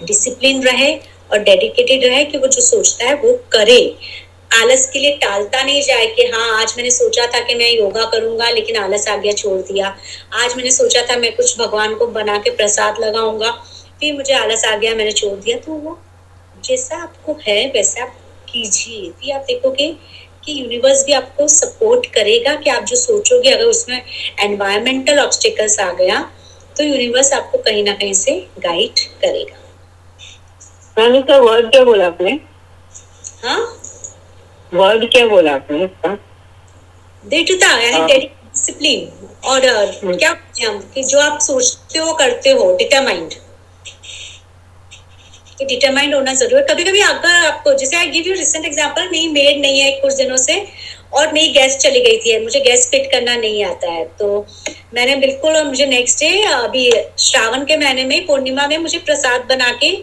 डिसिप्लिन रहे और डेडिकेटेड रहे कि वो जो सोचता है वो करे। आलस के लिए टालता नहीं जाए कि हाँ आज मैंने सोचा था कि मैं योगा करूँगा, लेकिन आलस आ गया, छोड़ दिया। आज मैंने सोचा था मैं कुछ भगवान को बना के प्रसाद लगाऊँगा, फिर मुझे आलस आ गया, मैंने छोड़ दिया। तो वो जैसा आपको है, वैसा आप कीजिए। फिर आप देखोगे कि यूनिवर्स भी आपको सपोर्ट करेगा कि आप जो सोचोगे अगर उसमें एनवायरमेंटल ऑब्स्टिकल्स आ गया तो यूनिवर्स आपको कहीं ना कहीं से गाइड करेगा। मैम इसका वर्ड क्या बोला आपने? हाँ? वर्ड क्या बोला आपने इसका दृढ़ता यानी। डिसिप्लिन और क्या हम? कि जो आप सोचते हो करते हो डिटरमाइंड कि डिटरमाइंड होना ज़रूर है। कभी कभी अगर आपको, जैसे I give you recent example मेरी मेड नहीं है कुछ दिनों से और मेरी गैस चली गई थी, मुझे गैस फिट करना नहीं आता है। तो मैंने बिल्कुल मुझे नेक्स्ट डे अभी श्रावण के महीने में, पूर्णिमा में मुझे प्रसाद बना के,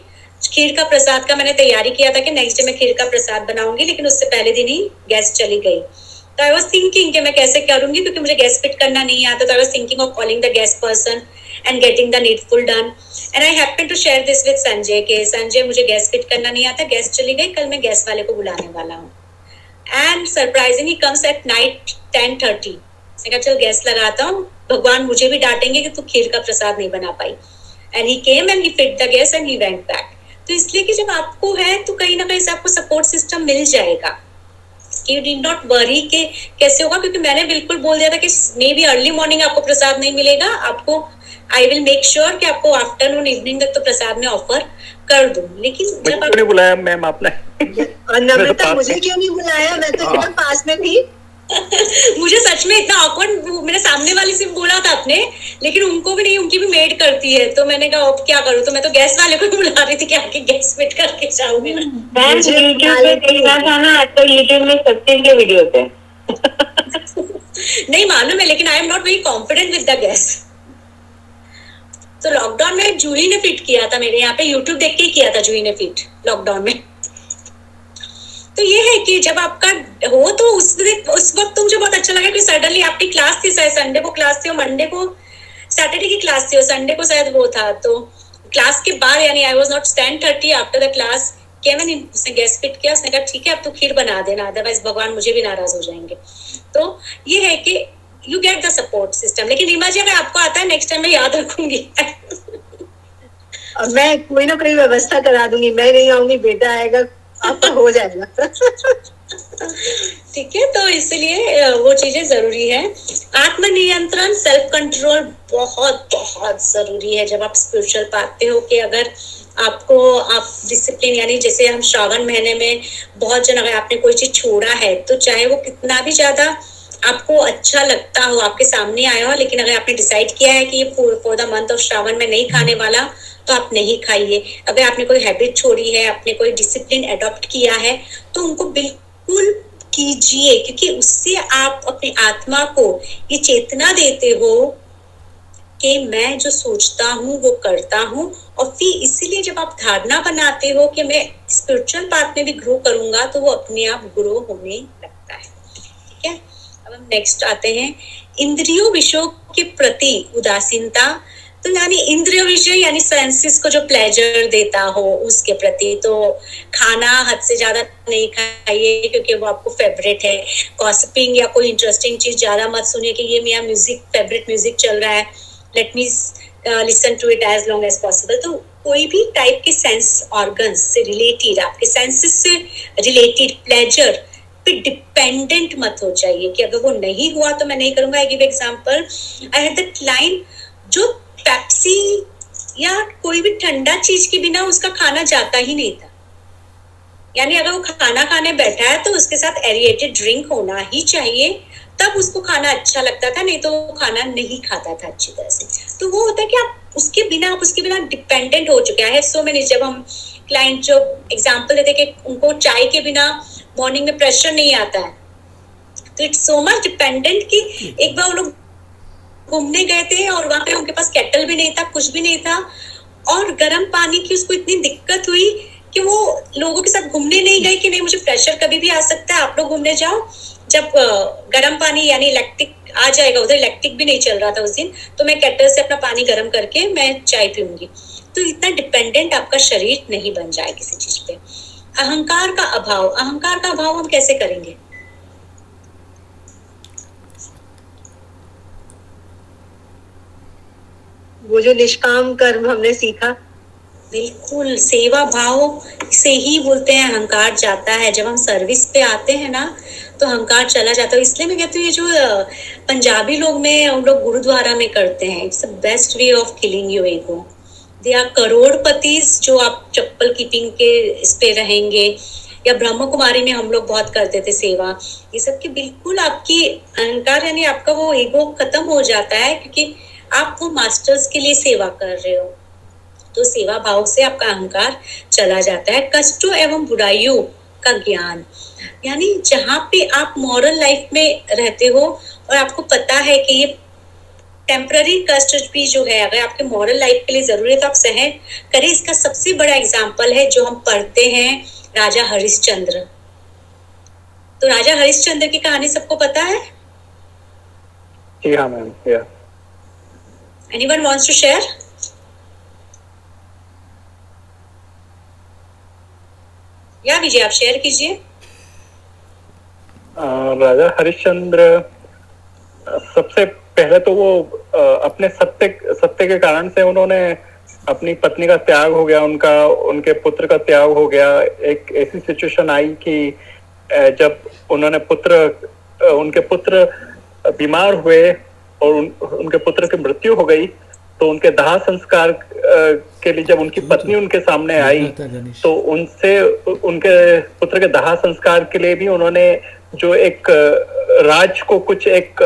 खीर का प्रसाद का मैंने तैयारी किया था कि नेक्स्ट डे मैं खीर का प्रसाद बनाऊँगी, लेकिन उससे पहले दिन ही गैस चली गई। तो आई वॉज़ थिंकिंग कि मैं कैसे करूँगी, क्योंकि मुझे गैस फिट करना नहीं आता तो I was thinking of calling the gas person and getting the needful done and I happen to share this with Sanjay के संजय मुझे गैस फिट करना नहीं आता गैस चली गई, कल मैं गैस वाले को बुलाने वाला हूँ। And surprising he comes at night ten thirty चल गैस लगाता हूँ, भगवान मुझे भी डांटेंगे कि तू खीर का प्रसाद नहीं बना पाई। And he came and he fit the gas and he went back तो इसलिए कि जब आपको है तो कहीं ना कहीं से आपको सपोर्ट सिस्टम मिल जाएगा। यू डिड नॉट वरी के कैसे होगा, क्योंकि मैंने बिल्कुल बोल दिया था कि मे बी अर्ली मॉर्निंग आपको प्रसाद नहीं मिलेगा, आपको आई विल मेक श्योर कि आपको आफ्टरनून इवनिंग तक तो प्रसाद में ऑफ़र कर दूँ। लेकिन जब क्यों आप नहीं बुलाया? मैम आपने और तो नम्रता मुझे क्यों नहीं बुलाया? मैं तो एकदम पास में थी। मुझे सच में इतना ऑकवर्ड मेरे सामने वाली से बोला था आपने लेकिन उनको भी नहीं उनकी भी मेड करती है। तो मैंने कहा अब क्या करूँ? तो मैं तो गैस वाले को ही बुला रही थी कि आके गैस फिट करके जाऊँ। मेरा मैम मुझे यूट्यूब पे थे। देखना था ना आजकल यूट्यूब में सचिन के वीडियो थे नहीं मालूम है लेकिन I am not very confident with the gas तो लॉकडाउन में जूही ने फिट किया था मेरे यहाँ पे यूट्यूब देख के किया था जूही ने फिट लॉकडाउन में। तो ये है कि जब आपका हो तो उस उस वक्त तो मुझे बहुत अच्छा लगा कि सडनली आपकी क्लास थी शायद संडे को क्लास थी और मंडे को सैटरडे की क्लास थी और संडे को शायद वो था। तो क्लास के बाद यानी I was not ten thirty after the class क्या मैंने उसने गैस फिट किया? उसने कहा, ठीक है, अब तो खीर बना देना अदरवाइज़ भगवान मुझे भी नाराज़ हो जाएँगे। तो ये है कि you get the support system लेकिन रीमा जी अगर आपको आता है नेक्स्ट टाइम मैं याद रखूँगी। मैं कोई ना कोई व्यवस्था करा दूँगी। मैं नहीं आऊँगी बेटा आएगा आपका हो जाएगा। ठीक है तो इसलिए वो चीज़ें ज़रूरी है। आत्मनियंत्रण सेल्फ कंट्रोल बहुत बहुत ज़रूरी है। जब आप स्पिरिचुअल पाते हो कि अगर आपको आप डिसिप्लिन यानी जैसे हम श्रावण महीने में बहुत जन अगर आपने कोई चीज़ छोड़ा है तो चाहे वो कितना भी ज़्यादा आपको अच्छा लगता हो, आपके सामने आया हो, लेकिन अगर आपने डिसाइड किया है कि ये for the month of Shravan में नहीं खाने वाला तो आप नहीं खाइए। अगर आपने कोई हैबिट छोड़ी है, आपने कोई डिसिप्लिन अडॉप्ट किया है तो उनको बिल्कुल कीजिए, क्योंकि उससे आप अपनी आत्मा को ये चेतना देते हो कि मैं जो सोचता हूँ, वो करता हूँ, और फिर इसीलिए जब आप धारणा बनाते हो कि मैं स्पिरिचुअल पाथ में भी ग्रो करूँगा तो वो अपने आप ग्रो होने लगता है। ठीक है? अब हम नेक्स्ट आते हैं। इंद्रियों विषयों के प्रति उदासीनता तो यानी इंद्रिय विषय यानी सेंसेस को जो प्लेजर देता हो उसके प्रति तो खाना हद से ज़्यादा नहीं खाइए क्योंकि वो आपको फेवरेट है। गॉसिपिंग या कोई इंटरेस्टिंग चीज़ ज़्यादा मत सुनिए कि ये मेरा म्यूज़िक फेवरेट म्यूज़िक चल रहा है। Let me listen to it as long as possible तो कोई भी टाइप के सेंस ऑर्गन्स से रिलेटेड आपके सेंसेस से रिलेटेड प्लेजर पे डिपेंडेंट मत हो जाइए कि अगर वो नहीं हुआ तो मैं नहीं करूँगा। I give example I had line जो पेप्सी या कोई भी ठंडा चीज़ के बिना उसका खाना जाता ही नहीं था। यानी अगर वो खाना खाने बैठा है तो उसके साथ एरिएटेड ड्रिंक होना ही चाहिए। तब उसको खाना अच्छा लगता था, नहीं तो वो खाना नहीं खाता था अच्छी तरह से। तो वो होता है कि आप उसके बिना, आप उसके बिना डिपेंडेंट हो चुके हैं। सो मैंने जब हम क्लाइंट जो एग्ज़ाम्पल देते कि उनको चाय के बिना मॉर्निंग में प्रेशर नहीं आता है। तो इट्स सो मच डिपेंडेंट कि एक बार वो लोग घूमने गए थे और वहाँ पे उनके पास केटल भी नहीं था, कुछ भी नहीं था और गर्म पानी की उसको इतनी दिक्कत हुई कि वो लोगों के साथ घूमने नहीं गए कि नहीं, मुझे प्रेशर कभी भी आ सकता है, आप लोग घूमने जाओ। जब गर्म पानी यानी इलेक्ट्रिक आ जाएगा, उधर इलेक्ट्रिक भी नहीं चल रहा था उस दिन तो मैं केटल से अपना पानी गर्म करके मैं चाय पीऊँगी। तो इतना डिपेंडेंट आपका शरीर नहीं बन जाए किसी चीज़ पे। अहंकार का अभाव अहंकार का अभाव हम कैसे करेंगे? वो जो निष्काम कर्म हमने सीखा। बिल्कुल सेवा भाव से ही बोलते हैं अहंकार जाता है। जब हम सर्विस पे आते हैं ना तो अहंकार चला जाता है। इसलिए मैं कहती हूँ ये जो पंजाबी लोग में हम लोग गुरुद्वारा में करते हैं। It's the best way of killing your ego or crorepati जो आप चप्पल कीपिंग के इस पे रहेंगे, या ब्रह्म कुमारी में हम लोग बहुत करते थे सेवा, ये सब की बिल्कुल आपकी अहंकार, यानी आपका वो ईगो खत्म हो जाता है, क्योंकि आप वो मास्टर्स के लिए सेवा कर रहे हो। तो सेवा भाव से आपका अहंकार चला जाता है, कष्टों एवं बुराइयों का ज्ञान। यानी जहाँ पे आप मॉरल लाइफ में रहते हो, और आपको पता है कि ये टेम्पररी कष्ट भी जो है अगर आपके मॉरल लाइफ के लिए ज़रूरी है तो आप सहन करें इसका सबसे बड़ा एग्ज़ाम्पल है जो हम पढ़ते हैं राजा हरिश्चंद्र। तो राजा हरिश्चंद्र की कहानी सबको पता है? हाँ या एनीवन वांट्स टू शेयर या विजय आप शेयर कीजिए। राजा हरिश्चंद्र सबसे पहले तो वो अपने सत्य सत्य के कारण से उन्होंने अपनी पत्नी का त्याग हो गया उनका उनके पुत्र का त्याग हो गया। एक ऐसी सिचुएशन आई कि जब उन्होंने पुत्र उनके पुत्र बीमार हुए और उन, उनके पुत्र की मृत्यु हो गई तो उनके दाह संस्कार के लिए जब उनकी पत्नी उनके सामने आई तो उनसे उनके पुत्र के दाह संस्कार के लिए भी उन्होंने जो एक राज को कुछ एक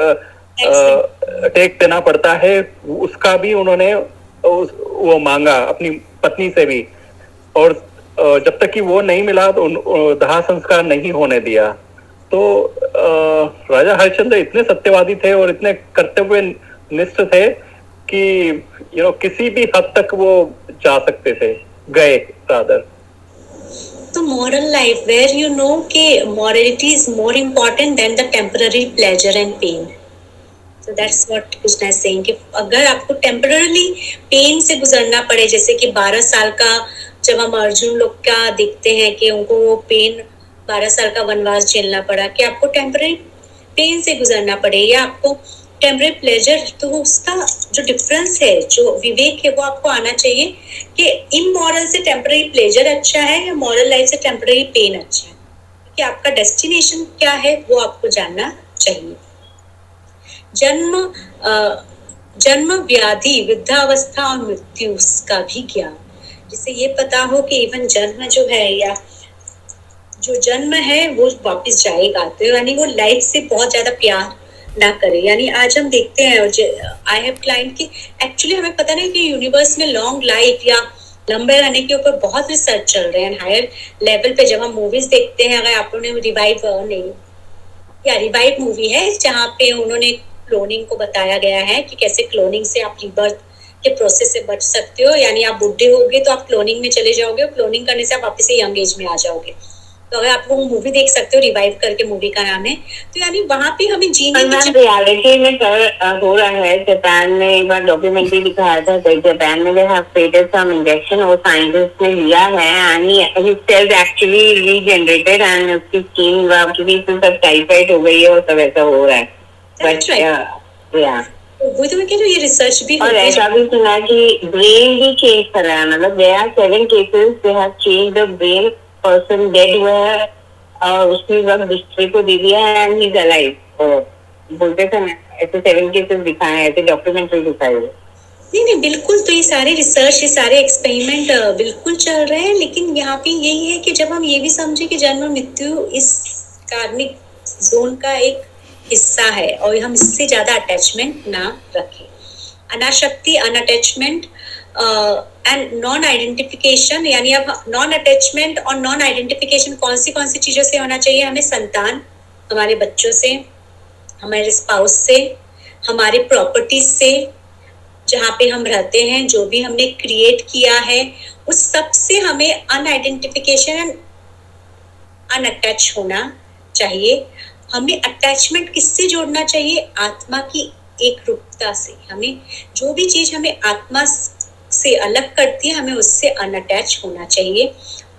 टेक देना पड़ता है उसका भी उन्होंने उस, वो मांगा अपनी पत्नी से भी। और जब तक कि वो नहीं मिला तो दाह संस्कार नहीं होने दिया। तो राजा हरिश्चंद्र इतने सत्यवादी थे और इतने कर्तव्य निष्ठ थे कि यू नो किसी भी हद तक वो जा सकते थे। गए रादर तो moral life where you know कि morality is more important than the temporary pleasure and pain so that's what Krishna is saying कि अगर आपको temporarily pain से गुजरना पड़े जैसे कि 12 साल का जब हम अर्जुन लोग का देखते हैं कि उनको वो पेन 12 साल का वनवास झेलना पड़ा कि आपको टेम्पररी पेन से गुजरना पड़े या आपको टेम्पररी प्लेजर तो उसका जो डिफरेंस है, जो विवेक है, वो आपको आना चाहिए कि इमोरल से टेम्पररी प्लेजर अच्छा है या मॉरल लाइफ से टेम्पररी पेन अच्छा है? कि आपका डेस्टिनेशन क्या है, वो आपको जानना चाहिए। जन्म जन्म व्याधि, वृद्धावस्था और मृत्यु का भी ज्ञान। जिससे ये पता हो कि इवन जन्म जो है या जो जन्म है, वो वापस जाएगा। तो यानी वो लाइफ से बहुत ज़्यादा प्यार ना करे। यानी आज हम देखते हैं और आई हैव क्लाइंट की एक्चुअली हमें पता नहीं कि यूनिवर्स में लॉन्ग लाइफ या लंबे रहने के ऊपर बहुत रिसर्च चल रहे हैं। हायर लेवल पे जब हम मूवीज़ देखते हैं, अगर आप लोगों ने रिवाइव नहीं, या रिवाइव मूवी है, जहाँ पे उन्होंने क्लोनिंग को बताया गया है कि कैसे क्लोनिंग से आप रिबर्थ के प्रोसेस से बच सकते हो। यानी आप बुढ़े होगे तो आप क्लोनिंग में चले जाओगे और क्लोनिंग करने से आप वापस यंग एज में आ जाओगे। तो अगर आप वो मूवी देख सकते हो रिवाइव करके मूवी का नाम है। तो यानी वहाँ पे हमें जीने की रियलिटी में अ, हो रहा है। जापान में एक बार डॉक्यूमेंट्री दिखाया था तो जापान में हैव created some injection और साइंटिस्ट ने लिया है and he cells actually regenerated and उसकी स्किन की सब टाइफाइड हो गई है और सब ऐसा हो रहा है। बट. या वो तो मैं कह रही ये रिसर्च भी और ऐसा भी सुना कि ब्रेन भी चेंज कर रहा है। मतलब they are seven cases they have change the brain person dead हुआ है, और उसने सब दूसरे को दे दिया है एंड ही अलाइव बोलते थे ना, ऐसे सेवन केसेस दिखाए हैं ऐसे डॉक्यूमेंट्री दिखाई है नहीं नहीं, बिल्कुल तो ये सारे रिसर्च ये सारे एक्सपेरिमेंट बिल्कुल चल रहे हैं, लेकिन यहाँ पे यही है कि जब हम ये भी समझे कि जन्म मृत्यु इस कार्मिक जोन का एक हिस्सा है, और हम इससे ज़्यादा अटैचमेंट ना रखें। अनाशक्ति अनअटैचमेंट एंड नॉन आइडेंटिफिकेशन यानी अब नॉन अटैचमेंट और नॉन आइडेंटिफिकेशन कौन सी कौन सी चीज़ों से होना चाहिए हमें? संतान, हमारे बच्चों से, हमारे स्पाउस से, हमारे प्रॉपर्टीज़ से, जहाँ पे हम रहते हैं, जो भी हमने क्रिएट किया है, उस सबसे हमें अनआइडेंटिफिकेशन एंड अनअटैच होना चाहिए। हमें अटैचमेंट किससे जोड़ना चाहिए? आत्मा की एक रूपता से। हमें जो भी चीज़ हमें आत्मा से अलग करती है, हमें उससे अनअटैच होना चाहिए।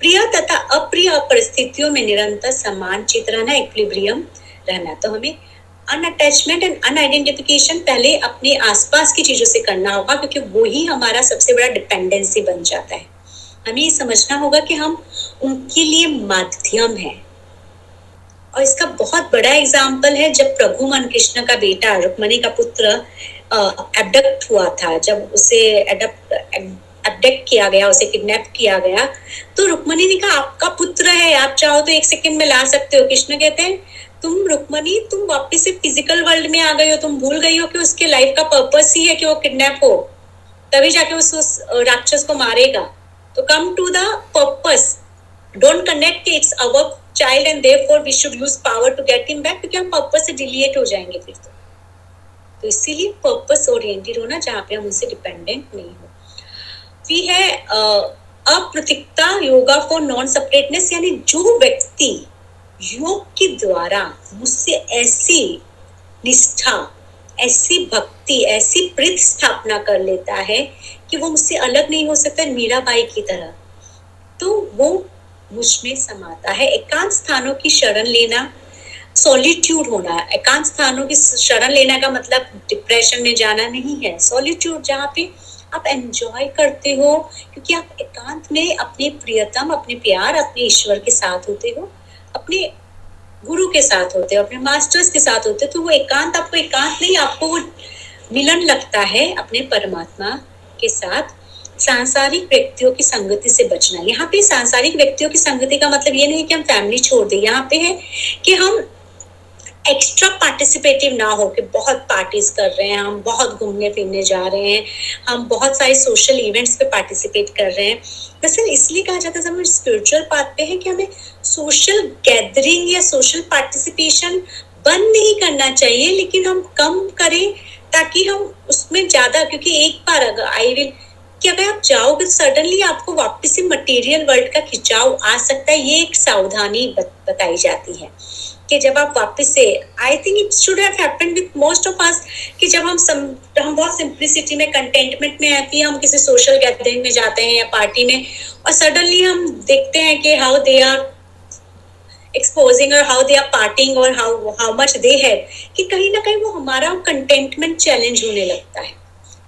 प्रिय तथा अप्रिय परिस्थितियों में निरंतर समान चित रहना इक्विलिब्रियम रहना। तो हमें अनअटैचमेंट एंड अनआइडेंटिफिकेशन पहले अपने आसपास की चीज़ों से करना होगा, क्योंकि वो ही हमारा सबसे बड़ा डिपेंडेंसी बन जाता है। हमें ये समझना होगा कि हम उनके लिए माध्यम है। और इसका बहुत बड़ा एग्ज़ाम्पल है, जब प्रभु मन कृष्ण का बेटा रुक्मणी का पुत्र एबडक्ट हुआ था। जब उसे एबडक्ट किया गया उसे किडनैप किया गया तो रुक्मणी ने कहा आपका पुत्र है आप चाहो तो एक सेकंड में ला सकते हो। कृष्ण कहते हैं तुम रुक्मणी तुम वापस से फ़िज़िकल वर्ल्ड में आ गई हो। तुम भूल गई हो कि उसके लाइफ का पर्पस ही है कि वो किडनैप हो। तभी जाके उस, उस राक्षस को मारेगा। तो come to the purpose don't connect it's our child and therefore we should use power to get him back क्योंकि हम पर्पस से डिलीट हो जाएँगे फिर तो। तो इसीलिए पर्पस ओरिएंटेड होना जहाँ पे हम उनसे डिपेंडेंट नहीं हो। फिर है अप्रतिकता योगा फॉर नॉन सेपरेटनेस यानी जो व्यक्ति योग के द्वारा मुझसे ऐसी निष्ठा, ऐसी भक्ति, ऐसी प्रीत स्थापना कर लेता है कि वो मुझसे अलग नहीं हो सकता मीरा बाई की तरह। तो वो मुझमें समाता है। एकांत स्थानों की शरण लेना सॉलिट्यूड होना एकांत स्थानों की शरण लेना का मतलब डिप्रेशन में जाना नहीं है। सॉलिट्यूड जहाँ पे आप एंजॉय करते हो, क्योंकि आप एकांत में अपने प्रियतम, अपने प्यार, अपने ईश्वर के साथ होते हो, अपने गुरु के साथ होते हो, अपने मास्टर्स के साथ होते हो तो वो एकांत आपको, एकांत नहीं आपको वो मिलन लगता है अपने परमात्मा के साथ। सांसारिक व्यक्तियों की संगति से बचना। यहाँ पे सांसारिक व्यक्तियों की संगति का मतलब ये नहीं कि हम फैमिली छोड़ दें। यहाँ पे है कि हम एक्स्ट्रा पार्टिसिपेटिव ना हो कि बहुत पार्टीज़ कर रहे हैं, हम बहुत घूमने फिरने जा रहे हैं, हम बहुत सारे सोशल इवेंट्स पे पार्टिसिपेट कर रहे हैं। वैसे इसलिए कहा जाता है जब हम स्पिरिचुअल पाथ पे है कि हमें सोशल गैदरिंग या सोशल पार्टिसिपेशन बंद नहीं करना चाहिए, लेकिन हम कम करें ताकि हम उसमें ज़्यादा, क्योंकि एक बार अगर आई विल कि अगर आप जाओगे सडनली आपको वापस से मटेरियल वर्ल्ड का खिंचाव आ सकता है, ये एक सावधानी बताई जाती है। कि जब आप वापस से I think it should have most of us कि जब हम सम, हम बहुत सिंप्लिसिटी में कंटेंटमेंट में है हम किसी सोशल गैदरिंग में जाते हैं या पार्टी में और सडनली हम देखते हैं कि हाउ दे आर एक्सपोजिंग और हाउ दे आर पार्टिंग और हाउ हाउ मच दे है कि कहीं ना कहीं वो हमारा कंटेंटमेंट चैलेंज होने लगता है।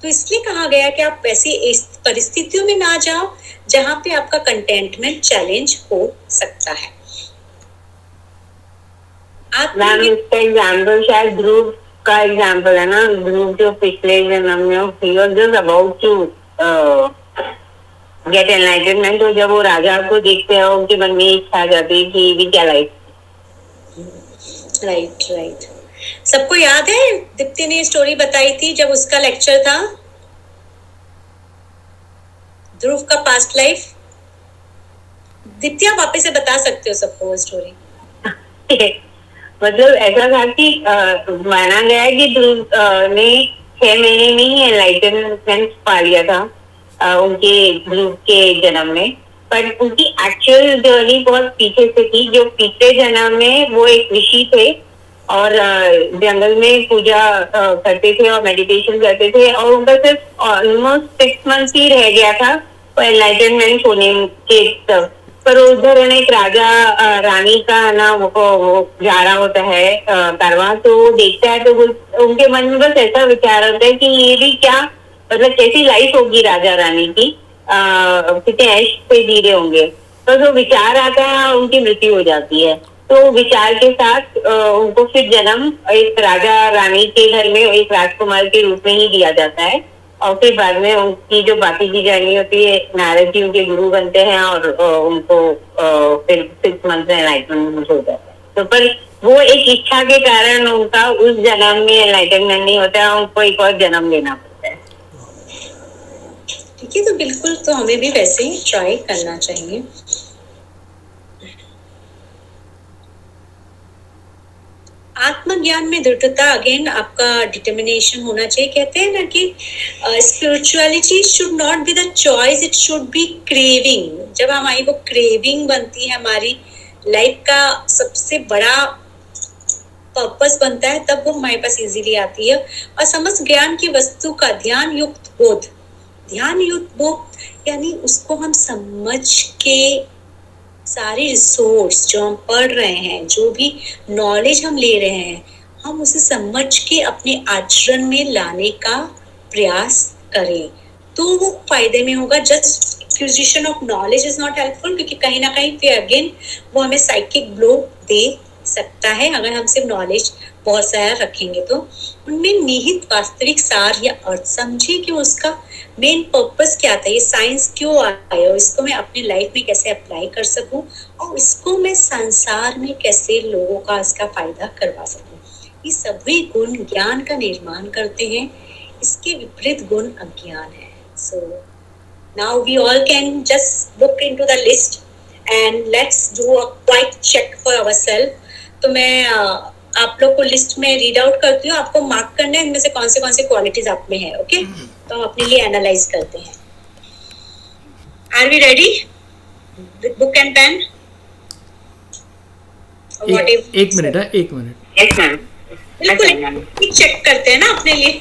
तो इसलिए कहा गया कि आप वैसी परिस्थितियों में ना जाओ जहाँ पे आपका कंटेंटमेंट चैलेंज हो सकता है। मैम इसका एग्ज़ाम्पल शायद ध्रुव का एग्ज़ाम्पल है ना? ध्रुव जो पिछले जन्म में he was just about to get enlightenment तो जब वो राजा को देखते हैं उनके मन में इच्छा आ जाती है कि भी क्या लाइफ राइट राइट सबको याद है? दीप्ति ने स्टोरी बताई थी जब उसका लेक्चर था? ध्रुव का पास्ट लाइफ दीप्ति आप वापस से बता सकते हो सबको वो स्टोरी मतलब ऐसा था कि माना गया कि ध्रुव ने छह महीने में ही एनलाइटनमेंट पा लिया था आ, उनके ध्रुव के जन्म में। पर उनकी एक्चुअल जर्नी बहुत पीछे से थी जो पिछले जन्म में वो एक ऋषि थे और जंगल में पूजा करते थे और मेडिटेशन करते थे और उनका सिर्फ़ ऑलमोस्ट सिक्स मंथ ही रह गया था एनलाइटनमेंट होने के तब। पर उधर एक राजा रानी का ना वो, वो जा रहा होता है कारवा तो देखता है तो उनके मन में बस ऐसा विचार होता है कि ये भी क्या मतलब कैसी लाइफ होगी राजा रानी की? कितने ऐश जी रहे होंगे? तो जो विचार आता है उनकी मृत्यु हो जाती है। तो विचार के साथ उनको फिर जन्म एक राजा रानी के घर में एक राजकुमार के रूप में ही दिया जाता है। और फिर बाद में उनकी जो बाकी की जर्नी होती है नारद जी उनके गुरु बनते हैं और उनको फिर सिक्स मंथ में एनलाइटमेंट हो जाता है। तो पर वो एक इच्छा के कारण उनका उस जन्म में एनलाइटमेंट नहीं होता है उनको एक और जन्म लेना पड़ता है। ठीक है तो बिल्कुल तो हमें भी वैसे ही ट्राई करना चाहिए। आत्मज्ञान में दृढ़ता अगेन आपका डिटर्मिनेशन होना चाहिए। कहते हैं ना कि spirituality should not be the choice it should be craving जब हमारी वो क्रेविंग बनती है हमारी लाइफ का सबसे बड़ा पर्पस बनता है, तब वो हमारे पास इजीली आती है। और समस्त ज्ञान की वस्तु का ध्यान युक्त बोध ध्यान युक्त बोध, यानी उसको हम समझ के सारी रिसोर्स जो हम पढ़ रहे हैं, जो भी नॉलेज हम ले रहे हैं, हम उसे समझ के अपने आचरण में लाने का प्रयास करें। तो वो फ़ायदे में होगा। Just acquisition of knowledge is not helpful क्योंकि कहीं ना कहीं फिर अगेन वो हमें साइकिक ब्लो दे सकता है। अगर हम सिर्फ़ नॉलेज बहुत सारा रखेंगे तो। उनमें निहित वास्तविक सार या अर्थ समझे कि उसका मेन पर्पस क्या था ये साइंस क्यों आया और इसको मैं अपनी लाइफ में कैसे अप्लाई कर सकूँ और इसको मैं संसार में कैसे लोगों का इसका फ़ायदा करवा सकूँ। ये सभी गुण ज्ञान का निर्माण करते हैं इसके विपरीत गुण अज्ञान है। So now we all can just look into the list and let's do a quite check for ourselves तो मैं अ, आप लोग को लिस्ट में रीड आउट करती हूँ आपको मार्क करना है इनमें से कौन से कौन से क्वालिटीज आप में है ओके तो हम अपने लिए एनालाइज करते हैं। Are we ready book and pen एक, एक मिनट है एक मिनट एक मिनट बिल्कुल चेक करते हैं ना अपने लिए।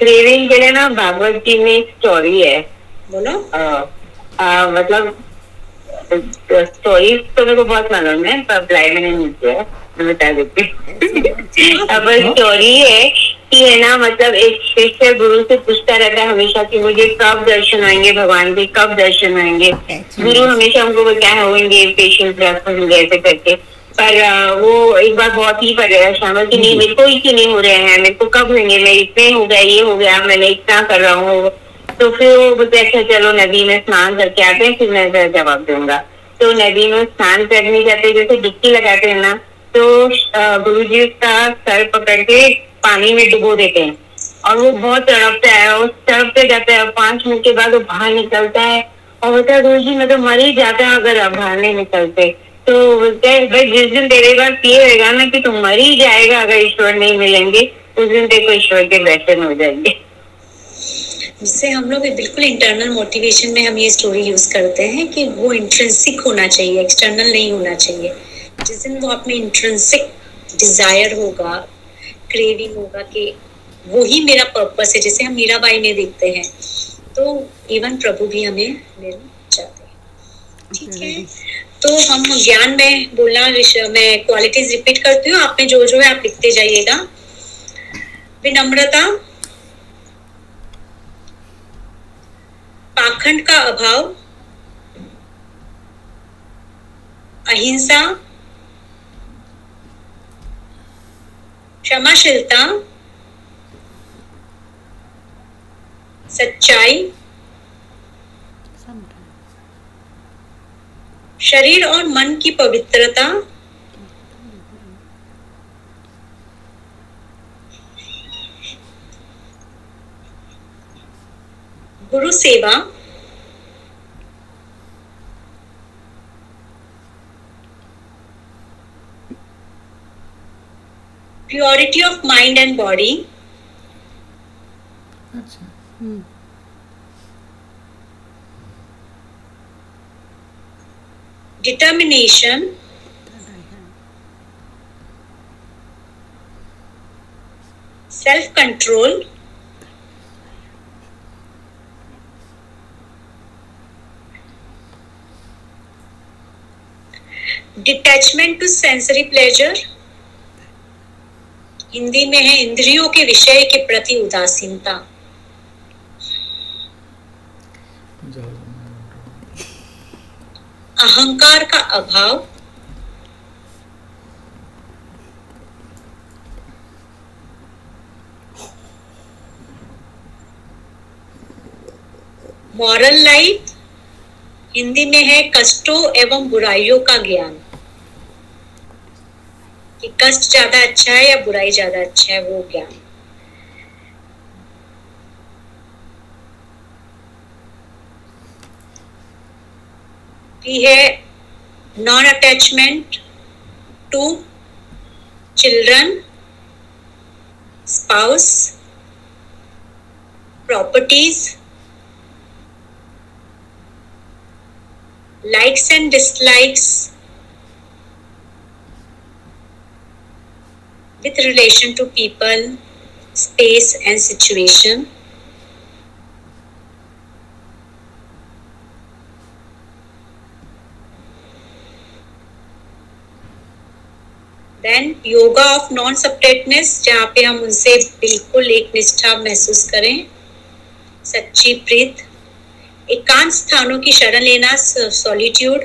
क्रेविंग के लिए ना भागवत जी में एक स्टोरी है। बोलो। अ, अ, मतलब स्टोरी तो मेरे को बहुत मालूम है पर अप्लाई मैंने नहीं किया है, मैं बता देती अब स्टोरी है कि है ना मतलब एक शिष्य गुरु से पूछता रहता है हमेशा कि मुझे कब दर्शन आएँगे भगवान के कब दर्शन आएँगे गुरु हमेशा हमको है होंगे पेशेंस रखोगे ऐसे करके। पर वो एक बार बहुत ही परेशान कि नहीं, मेरे को ही क्यों नहीं हो रहे हैं? मेरे को कब होंगे? मैं इतने हो गया, ये हो गया, मैंने इतना कर रहा हूँ। तो फिर वो बोलते अच्छा चलो, नदी में स्नान करके आते हैं, फिर मैं जवाब दूँगा। तो नदी में स्नान करने जाते जैसे डुबकी लगाते हैं ना तो गुरु जी उसका सर पकड़ के पानी में डुबो देते हैं। और वो बहुत तड़पता है, और तड़पते जाते हैं पाँच मिनट के बाद वो बाहर निकलता है। और बोलता है गुरु जी मैं तो मर ही जाता अगर आप बाहर नहीं निकलते। तो बोलते हैं, भाई, जिस दिन तेरे पास ये होगा ना कि तुम मर ही जाएगा, अगर ईश्वर नहीं मिलेंगे, उस दिन को ईश्वर के दर्शन हो जाएँगे. जिससे हम लोग बिल्कुल इंटरनल मोटिवेशन में हम ये स्टोरी यूज़ करते हैं कि वो इंट्रेंसिक होना चाहिए एक्सटर्नल नहीं होना चाहिए। जिस दिन वो अपने इंट्रेंसिक डिज़ायर होगा क्रेविंग होगा कि वो ही मेरा पर्पस है, जैसे हम मीराबाई में देखते हैं तो इवन प्रभु भी हमें हैं ठीक है। तो हम ज्ञान में बोलना मैं क्वालिटीज रिपीट करती हूँ। आप में जो जो है आप लिखते जाइएगा। विनम्रता पाखंड का अभाव अहिंसा क्षमाशीलता सच्चाई शरीर और मन की पवित्रता। गुरु सेवा। Purity of mind and body determination self control detachment to sensory pleasure Hindi में है, इंद्रियों के विषय के प्रति उदासीनता। अहंकार का अभाव। मॉरल लाइफ हिंदी में है कष्टों एवं बुराइयों का ज्ञान। कि कष्ट ज़्यादा अच्छा है या बुराई ज़्यादा अच्छा है, वो ज्ञान। की है non attachment to children spouse properties likes and dislikes with relation to people space and situation then yoga of non separateness जहाँ पे हम उनसे बिल्कुल एक निष्ठा महसूस करें। सच्ची प्रीत। एकांत स्थानों की शरण लेना सॉलिट्यूड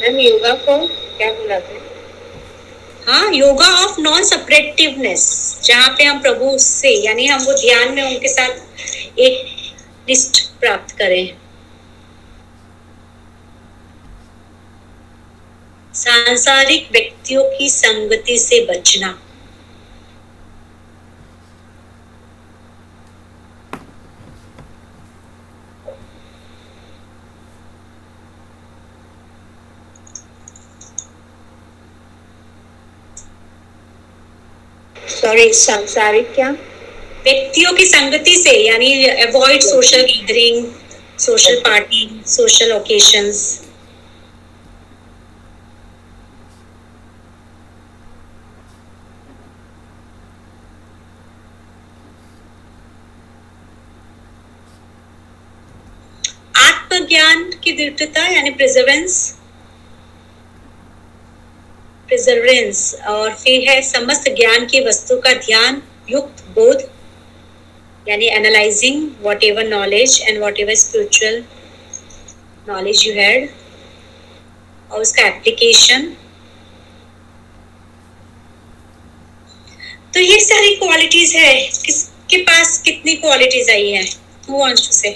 मैम योगा को क्या बुलाते हैं? हाँ योगा ऑफ़ नॉन सेपरेटिवनेस जहाँ पे हम प्रभु से यानी हम वो ध्यान में उनके साथ एक निष्ठ प्राप्त करें। सांसारिक व्यक्तियों की संगति से बचना। सॉरी सांसारिक क्या? व्यक्तियों की संगति से यानी avoid social gathering social party social occasions आत्मज्ञान की दृढ़ता, यानी प्रिजर्वेंस प्रिजर्वेंस और फिर है समस्त ज्ञान की वस्तु का ध्यान, युक्त बोध, यानी analysing whatever knowledge and whatever spiritual knowledge you had और उसका एप्लीकेशन तो ये सारी क्वालिटीज है। किसके पास कितनी क्वालिटीज आई है? हु वांट्स टू से